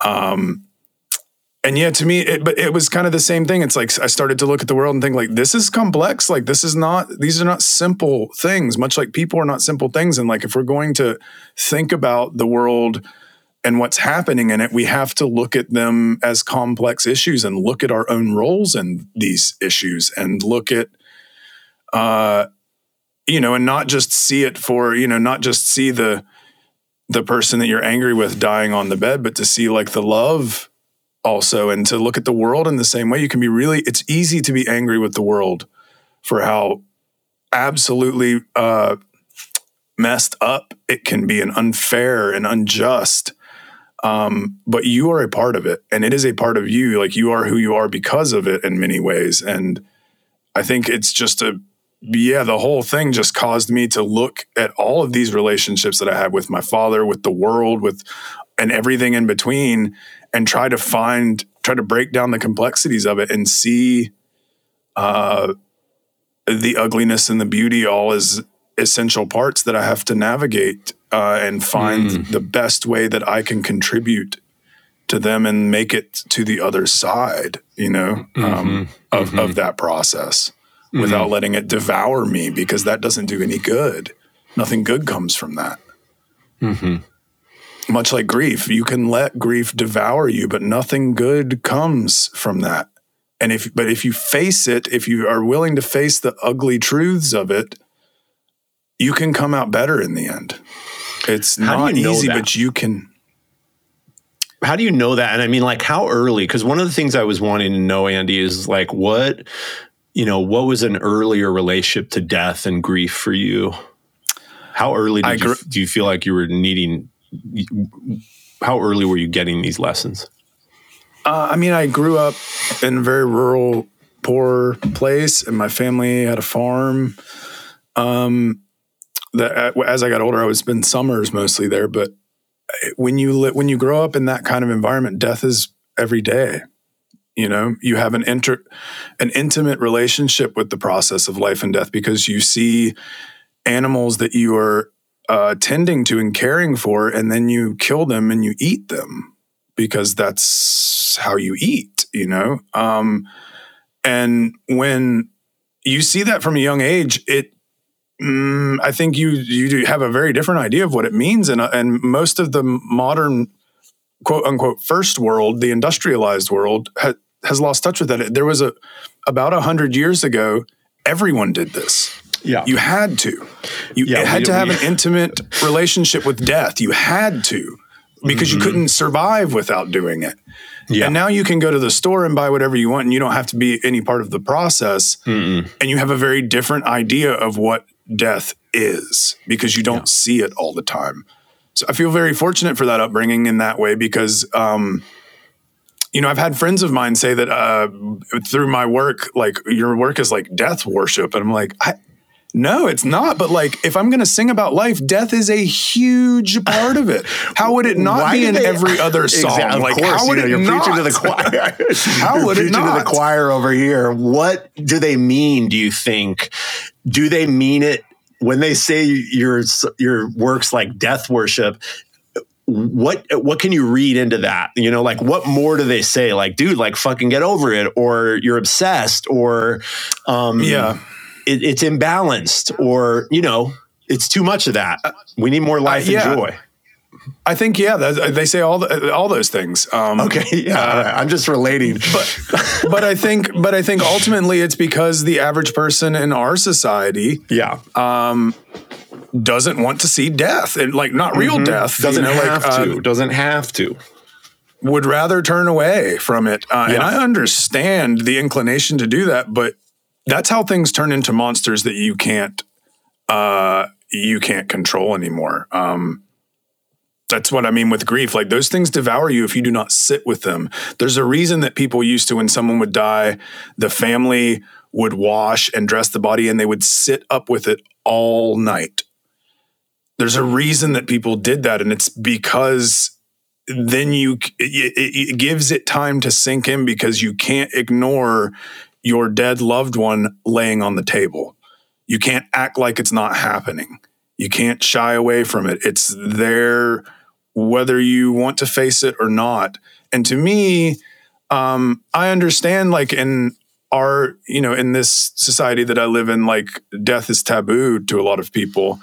Um, and yeah, to me, it, but it was kind of the same thing. It's like I started to look at the world and think like this is complex. Like this is not; these are not simple things. Much like people are not simple things. And like if we're going to think about the world and what's happening in it, we have to look at them as complex issues and look at our own roles in these issues and look at, uh, you know, and not just see it for you know, not just see the the person that you're angry with dying on the bed, but to see like the love also and to look at the world in the same way. You can be really, it's easy to be angry with the world for how absolutely uh, messed up it can be and unfair and unjust. Um, but you are a part of it and it is a part of you. Like you are who you are because of it in many ways. And I think it's just a, yeah, the whole thing just caused me to look at all of these relationships that I have with my father, with the world, with and everything in between and try to find try to break down the complexities of it and see uh, the ugliness and the beauty all as essential parts that I have to navigate uh, and find mm. the best way that I can contribute to them and make it to the other side, you know, um, mm-hmm. Um, of, mm-hmm. of that process mm-hmm. without letting it devour me because that doesn't do any good. Nothing good comes from that. Mm-hmm much like grief, you can let grief devour you, but nothing good comes from that. And if, but if you face it, if you are willing to face the ugly truths of it, you can come out better in the end. It's how not easy, that? but you can. How do you know that? And I mean, like, how early? Because one of the things I was wanting to know, Andy, is like, what, you know, what was an earlier relationship to death and grief for you? How early did gr- you, do you feel like you were needing how early were you getting these lessons? Uh, I mean, I grew up in a very rural, poor place, and my family had a farm. Um, that as I got older, I would spend summers mostly there. But when you li- when you grow up in that kind of environment, death is every day. You know, you have an inter an intimate relationship with the process of life and death because you see animals that you are uh, tending to and caring for, and then you kill them and you eat them because that's how you eat, you know? Um, and when you see that from a young age, it, mm, I think you, you have a very different idea of what it means. And, uh, and most of the modern quote unquote first world, the industrialized world, ha- has lost touch with that. There was a, about a hundred years ago, everyone did this yeah. You had to. You yeah, had we, to have we, an intimate relationship with death. You had to because mm-hmm. you couldn't survive without doing it. Yeah. And now you can go to the store and buy whatever you want and you don't have to be any part of the process. Mm-mm. And you have a very different idea of what death is because you don't yeah. see it all the time. So I feel very fortunate for that upbringing in that way because um, you know, I've had friends of mine say that uh, through my work, like your work is like death worship, and I'm like, I, no, it's not. But like, if I'm going to sing about life, death is a huge part of it. How would it not Why be in they, every other song? Exactly, like, course, how would you know, it you're not? preaching to the [LAUGHS] choir. how you're would it not? to the choir over here. What do they mean? Do you think? Do they mean it when they say your your works like death worship? what what can you read into that you know like what more do they say like dude like fucking get over it or you're obsessed or um yeah it, it's imbalanced or you know it's too much of that we need more life uh, yeah. and joy I think yeah, they say all the, all those things. Um, okay, yeah, uh, I'm just relating, but but I think but I think ultimately it's because the average person in our society, yeah, um, doesn't want to see death and like not real mm-hmm. death. Doesn't you know, have like, to. Uh, doesn't have to. Would rather turn away from it, uh, yeah. and I understand the inclination to do that, but that's how things turn into monsters that you can't uh, you can't control anymore. Um, that's what I mean with grief. Like those things devour you if you do not sit with them. There's a reason that people used to, when someone would die, the family would wash and dress the body and they would sit up with it all night. There's a reason that people did that. And it's because then you, it, it gives it time to sink in because you can't ignore your dead loved one laying on the table. You can't act like it's not happening. You can't shy away from it. It's there whether you want to face it or not. And to me, um, I understand like in our, you know, in this society that I live in, like death is taboo to a lot of people.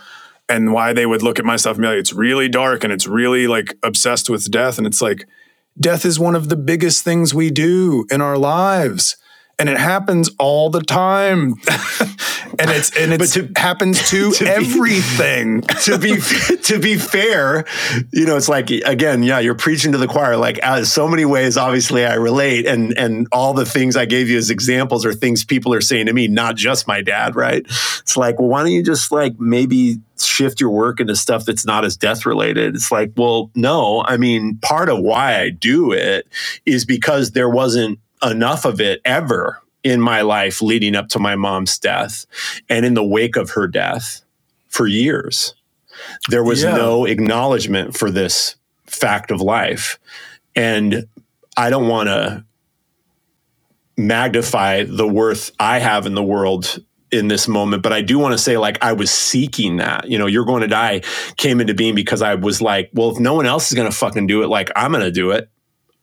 And why they would look at my stuff and be like, it's really dark and it's really like obsessed with death. And it's like, death is one of the biggest things we do in our lives and it happens all the time. [LAUGHS] And it's and it to, happens [LAUGHS] to, to everything. be, [LAUGHS] to be to be fair you know it's like again yeah you're preaching to the choir. Like as so many ways obviously i relate. And and all the things i gave you as examples are things people are saying to me not just my dad right? It's like well why don't you just like maybe shift your work into stuff that's not as death related. It's like, well, no, I mean, part of why I do it is because there wasn't enough of it ever in my life leading up to my mom's death and in the wake of her death for years. There was yeah. no acknowledgement for this fact of life. And I don't want to magnify the worth I have in the world in this moment, but I do want to say, like, I was seeking that. You know, You're Going to Die came into being because I was like, well, if no one else is going to fucking do it, like, I'm going to do it.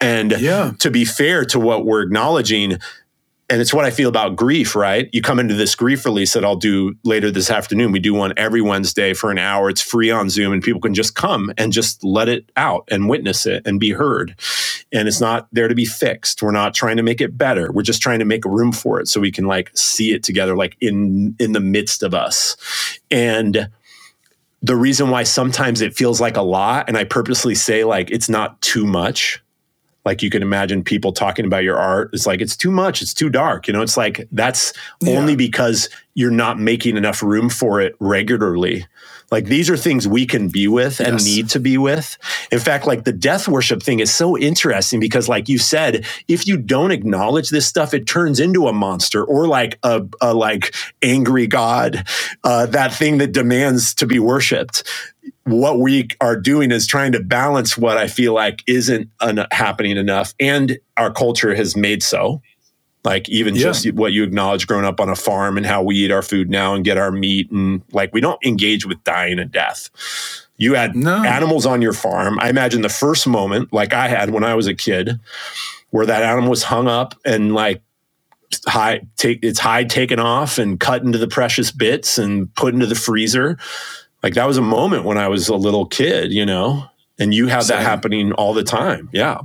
And yeah. to be fair to what we're acknowledging, and it's what I feel about grief, right? You come into this grief release that I'll do later this afternoon. We do one every Wednesday for an hour. It's free on Zoom, and people can just come and just let it out and witness it and be heard. And it's not there to be fixed. We're not trying to make it better. We're just trying to make room for it so we can like see it together, like in in the midst of us. And the reason why sometimes it feels like a lot, and I purposely say like it's not too much like you can imagine people talking about your art. It's like it's too much. It's too dark you know? It's like that's yeah. only because you're not making enough room for it regularly. Like these are things we can be with and yes. need to be with. In fact like the death worship thing is so interesting because like you said if you don't acknowledge this stuff it turns into a monster or like a, a like angry god uh, that thing that demands to be worshipped what we are doing is trying to balance what I feel like isn't un- happening enough, and our culture has made so. Like even yeah. just what you acknowledge growing up on a farm and how we eat our food now and get our meat, and like we don't engage with dying and death. You had no. animals on your farm. I imagine the first moment, like I had when I was a kid, where that animal was hung up and like hide take its hide taken off and cut into the precious bits and put into the freezer like that was a moment when I was a little kid, you know, and you had Same. that happening all the time. Yeah.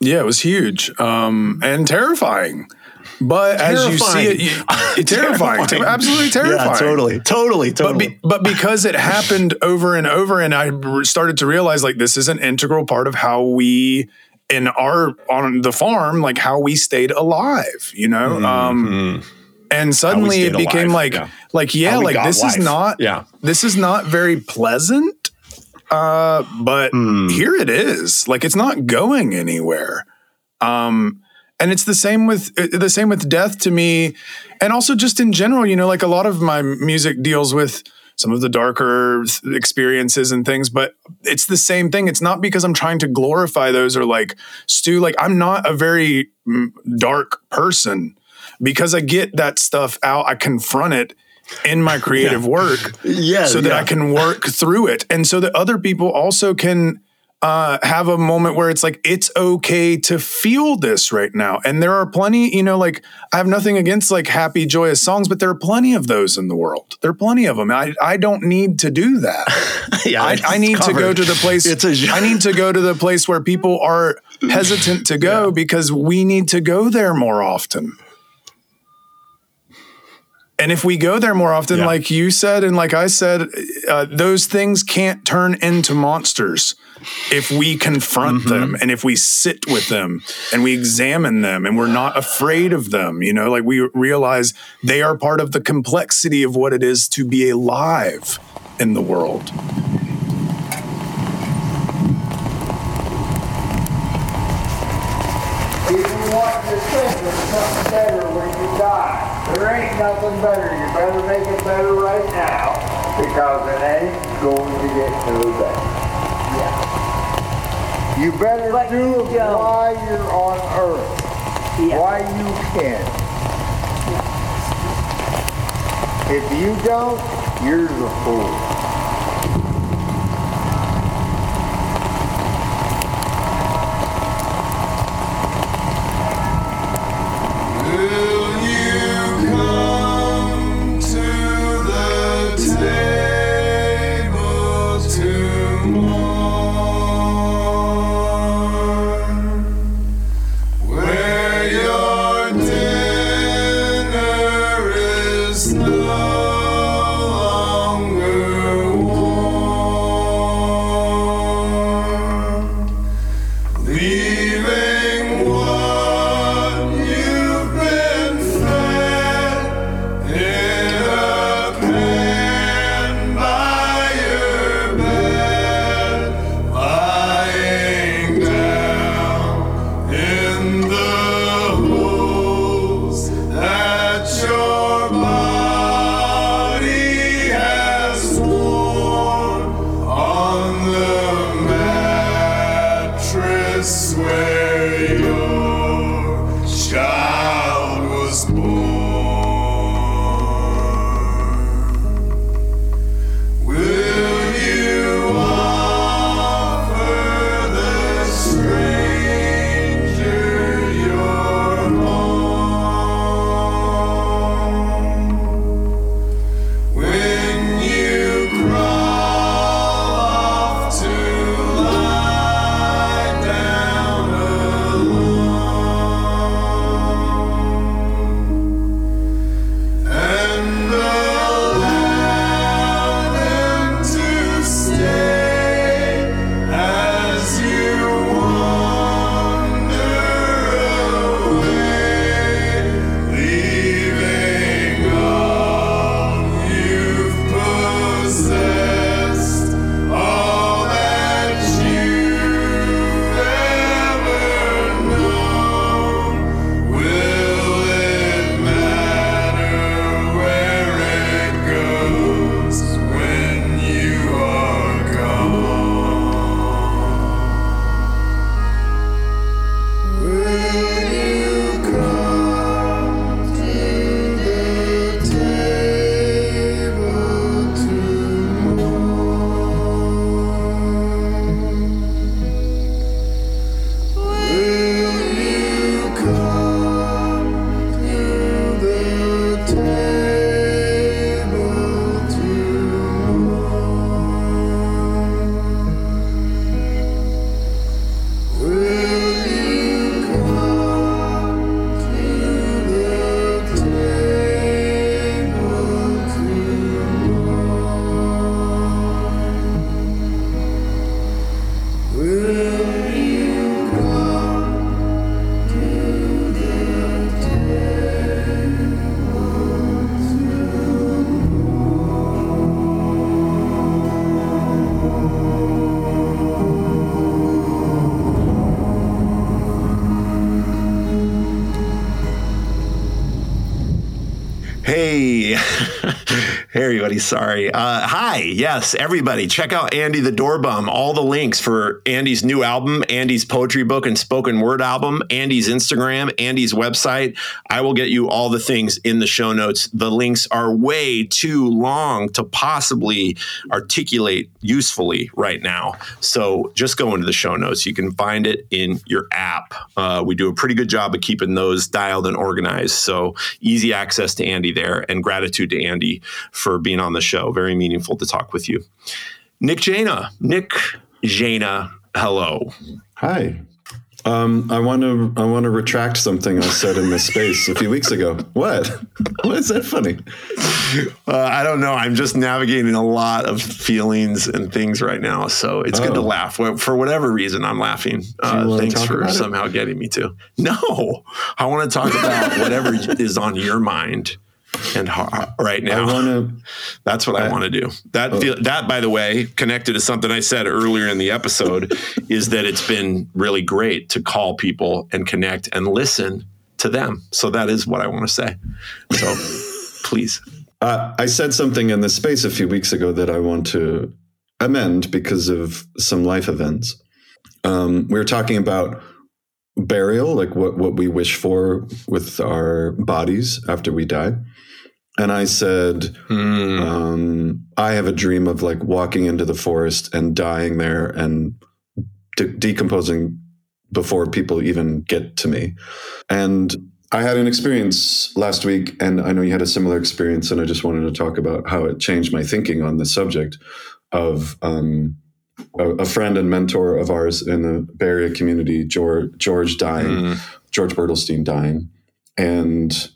Yeah, it was huge um, and terrifying. But terrifying. as you see it, you, it terrifying, [LAUGHS] [LAUGHS] terrifying, absolutely terrifying. Yeah, totally, totally, totally. But, be, but because it happened over and over, and I started to realize like this is an integral part of how we in our on the farm, like how we stayed alive. You know, mm-hmm. um, and suddenly it became alive. like yeah. like yeah like this life. is not yeah this is not very pleasant uh but mm. here it is like it's not going anywhere um and it's the same with uh, the same with death to me and also just in general you know like a lot of my music deals with some of the darker experiences and things but it's the same thing it's not because i'm trying to glorify those or like stew like i'm not a very mm, dark person because I get that stuff out, I confront it in my [LAUGHS] creative yeah. work yeah, so that yeah. I can work through it. And so that other people also can uh, have a moment where it's like, it's okay to feel this right now. And there are plenty, you know, like I have nothing against like happy, joyous songs, but there are plenty of those in the world. There are plenty of them. I, I don't need to do that. [LAUGHS] yeah, I, I need covered. to go to the place. It's a, I need to go to the place where people are hesitant to [LAUGHS] go yeah. because we need to go there more often. And if we go there more often, yeah. like you said, and like I said, uh, those things can't turn into monsters if we confront mm-hmm. them and if we sit with them and we examine them and we're not afraid of them. You know, like we realize they are part of the complexity of what it is to be alive in the world. Even want to think of something better when you die. There ain't nothing better. You better make it better right now because it ain't going to get no better. Yeah. You better but do it while you're on earth. Yeah. While you can. If you don't, you're the fool. Sorry. Uh, hi. Yes, everybody. Check out Andy the Doorbum. All the links for Andy's new album, Andy's poetry book and spoken word album, Andy's Instagram, Andy's website. I will get you all the things in the show notes. The links are way too long to possibly articulate usefully right now. So just go into the show notes. You can find it in your app. Uh, we do a pretty good job of keeping those dialed and organized. So easy access to Andy there, and gratitude to Andy for being on the show. Very meaningful to talk with you. Nick Jaina. Nick Jaina, hello. Hi. Um, I want to I want to retract something I said in this space a few weeks ago. What? [LAUGHS] What is that funny? Uh, I don't know. I'm just navigating a lot of feelings and things right now, so it's good to Oh. laugh. For whatever reason, I'm laughing. Uh, thanks for about it? somehow getting me to. No, I want to talk about whatever [LAUGHS] is on your mind and right I now. want to. That's what I, want to do. That feel, that, by the way, connected to something I said earlier in the episode, [LAUGHS] is that it's been really great to call people and connect and listen to them. So that is what I want to say. So [LAUGHS] please. Uh, I said something in this space a few weeks ago that I want to amend because of some life events. Um, we were talking about burial, like what what we wish for with our bodies after we die. And I said, Hmm. um, I have a dream of like walking into the forest and dying there and de- decomposing before people even get to me. And I had an experience last week, and I know you had a similar experience, and I just wanted to talk about how it changed my thinking on the subject of um, a, a friend and mentor of ours in the Bay Area community, George, George dying, George Bertelstein dying, and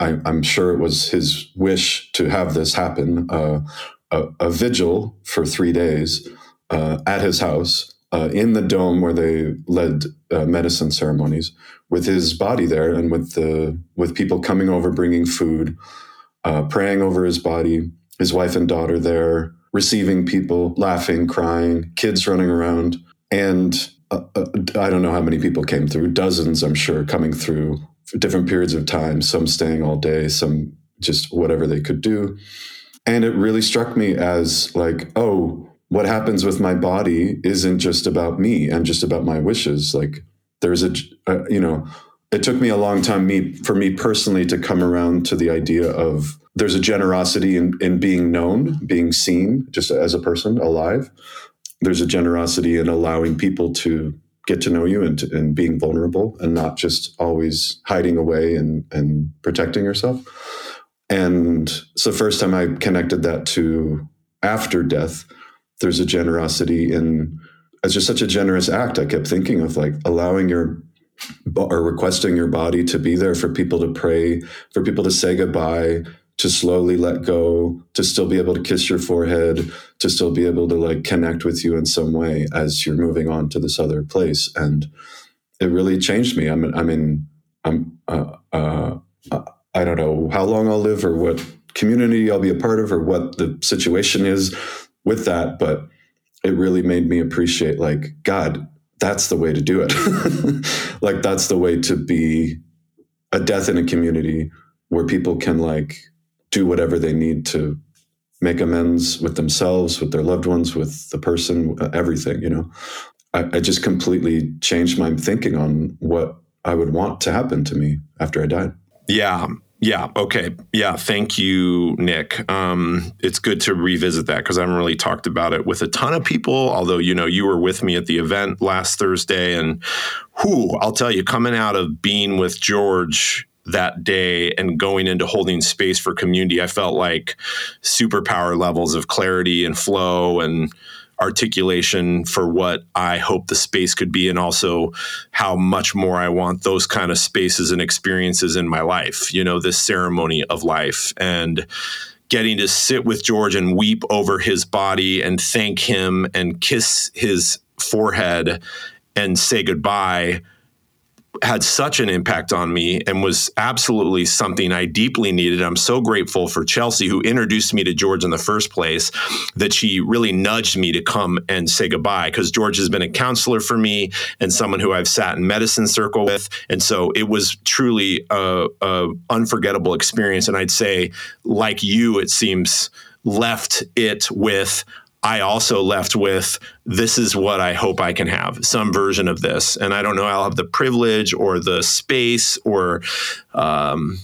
I, I'm sure it was his wish to have this happen. Uh, a, a vigil for three days uh, at his house uh, in the dome where they led uh, medicine ceremonies, with his body there and with the with people coming over bringing food, uh, praying over his body, his wife and daughter there, receiving people, laughing, crying, kids running around, and uh, uh, I don't know how many people came through, dozens, I'm sure, coming through different periods of time, some staying all day, some just whatever they could do. And it really struck me as like, oh, what happens with my body isn't just about me and just about my wishes. Like there's a, uh, you know, it took me a long time me for me personally to come around to the idea of there's a generosity in, in being known, being seen just as a person alive. There's a generosity in allowing people to get to know you and, and being vulnerable and not just always hiding away and, and protecting yourself. And the first time I connected that to after death. There's a generosity in it's just such a generous act. I kept thinking of like allowing your or requesting your body to be there for people to pray, for people to say goodbye, to slowly let go, to still be able to kiss your forehead, to still be able to like connect with you in some way as you're moving on to this other place. And it really changed me. I mean, I mean, I'm, uh, uh, I don't know how long I'll live or what community I'll be a part of or what the situation is with that, but it really made me appreciate like, God, that's the way to do it. [LAUGHS] like that's the way to be a death in a community where people can like do whatever they need to make amends with themselves, with their loved ones, with the person, everything, you know. I, I just completely changed my thinking on what I would want to happen to me after I died. Yeah. Yeah. Okay. Yeah. Thank you, Nick. Um, it's good to revisit that because I haven't really talked about it with a ton of people. Although you know you were with me at the event last Thursday, and who I'll tell you, coming out of being with George that day and going into holding space for community, I felt like superpower levels of clarity and flow and articulation for what I hope the space could be, and also how much more I want those kind of spaces and experiences in my life, you know, this ceremony of life. And getting to sit with George and weep over his body and thank him and kiss his forehead and say goodbye had such an impact on me and was absolutely something I deeply needed. I'm so grateful for Chelsea, who introduced me to George in the first place, that she really nudged me to come and say goodbye because George has been a counselor for me and someone who I've sat in medicine circle with. And so it was truly a, a unforgettable experience. And I'd say, like you, it seems left it with I also left with this is what I hope I can have some version of this. And I don't know, I'll have the privilege or the space or, um,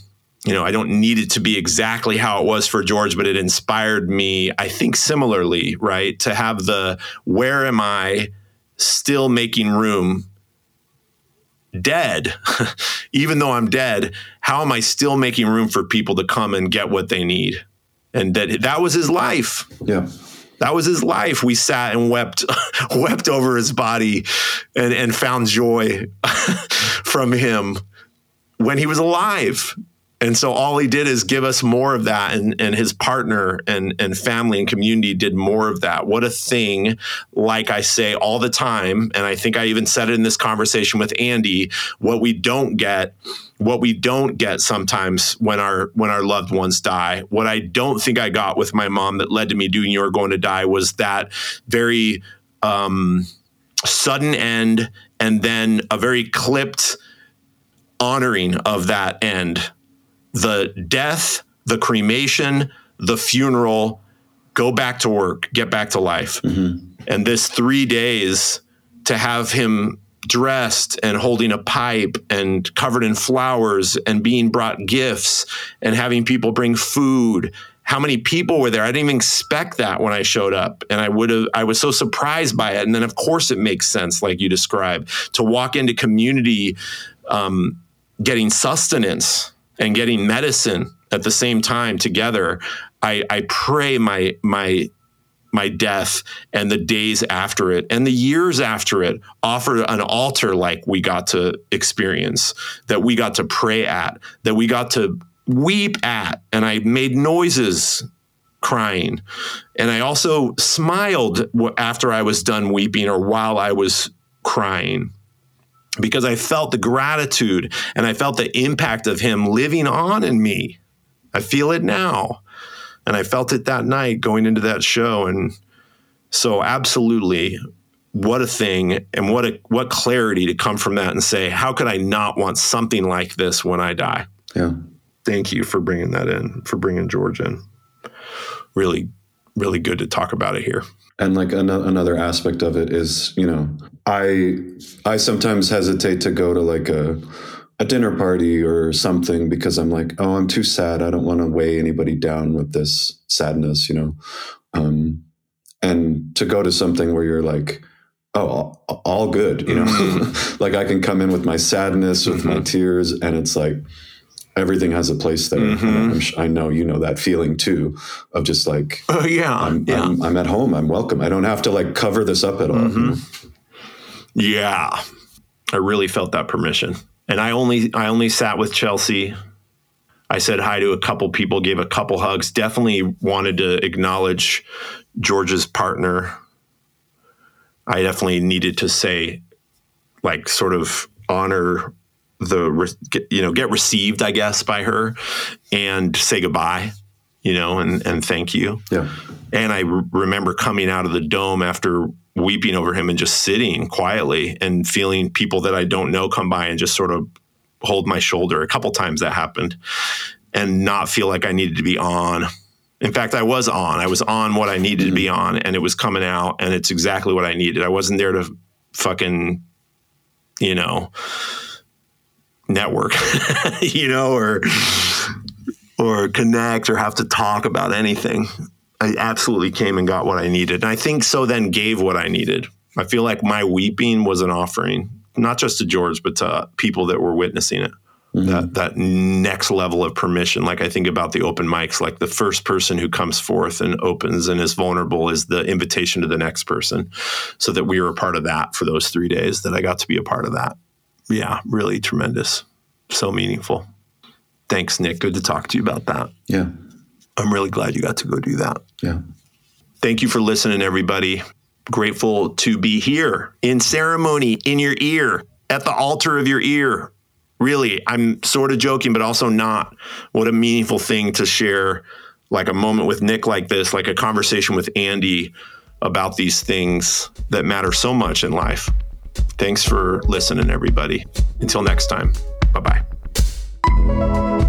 you know, I don't need it to be exactly how it was for George, but it inspired me, I think, similarly, right? To have the where am I still making room dead, [LAUGHS] even though I'm dead, how am I still making room for people to come and get what they need? And that that was his life. Yeah that was his life. We sat and wept, [LAUGHS] wept over his body, and and found joy [LAUGHS] from him when he was alive. And so all he did is give us more of that, and, and his partner and, and family and community did more of that. What a thing, like I say all the time, and I think I even said it in this conversation with Andy, what we don't get what we don't get sometimes when our when our loved ones die what i don't think i got with my mom that led to me doing you're going to die was that very um, sudden end and then a very clipped honoring of that end the death the cremation the funeral go back to work get back to life. Mm-hmm. and this three days to have him dressed and holding a pipe and covered in flowers and being brought gifts and having people bring food. How many people were there? I didn't even expect that when i showed up. And i would have i was so surprised by it. And then of course it makes sense like you described to walk into community um, getting sustenance and getting medicine at the same time together I, I pray my my my death and the days after it and the years after it offered an altar like we got to experience, that we got to pray at, that we got to weep at. And I made noises crying. And I also smiled after I was done weeping or while I was crying because I felt the gratitude and I felt the impact of him living on in me. I feel it now and I felt it that night going into that show. And so, absolutely, what a thing, and what a what clarity to come from that and say, how could I not want something like this when I die? Yeah. Thank you for bringing that in, for bringing George in. Really, really good to talk about it here. And like another aspect of it is, you know, I I sometimes hesitate to go to like a a dinner party or something because I'm like, oh, I'm too sad. I don't want to weigh anybody down with this sadness, you know. Um, and to go to something where you're like, oh, all, all good, you know, Mm-hmm. [LAUGHS] like I can come in with my sadness, with my tears, and it's like everything has a place there. Mm-hmm. And I'm sh- I know you know that feeling too of just like Oh yeah, I'm, yeah, I'm, I'm at home. I'm welcome. I don't have to like cover this up at all. Mm-hmm. you know? Yeah. I really felt that permission, and I only I only sat with Chelsea. I said hi to a couple people, gave a couple hugs. Definitely wanted to acknowledge George's partner. I definitely needed to say, like, sort of honor the you know get received, I guess, by her, and say goodbye, you know, and and thank you. Yeah. And I re- remember coming out of the dome after weeping over him and just sitting quietly and feeling people that I don't know come by and just sort of hold my shoulder. A couple times that happened and not feel like I needed to be on. In fact, I was on. I was on what I needed to be mm-hmm. on and it was coming out and it's exactly what I needed. I wasn't there to fucking, you know, network, [LAUGHS] you know, or or connect or have to talk about anything. I absolutely came and got what I needed. And I think so then gave what I needed. I feel like my weeping was an offering, not just to George, but to people that were witnessing it. Mm-hmm. That that next level of permission. Like I think about the open mics, like the first person who comes forth and opens and is vulnerable is the invitation to the next person. So that we were a part of that for those three days, that I got to be a part of that. Yeah, really tremendous. So meaningful. Thanks, Nick. Good to talk to you about that. Yeah. I'm really glad you got to go do that. Yeah. Thank you for listening, everybody. Grateful to be here in ceremony, in your ear, at the altar of your ear. Really, I'm sort of joking, but also not. What a meaningful thing to share, like a moment with Nick like this, like a conversation with Andy about these things that matter so much in life. Thanks for listening, everybody. Until next time, bye bye.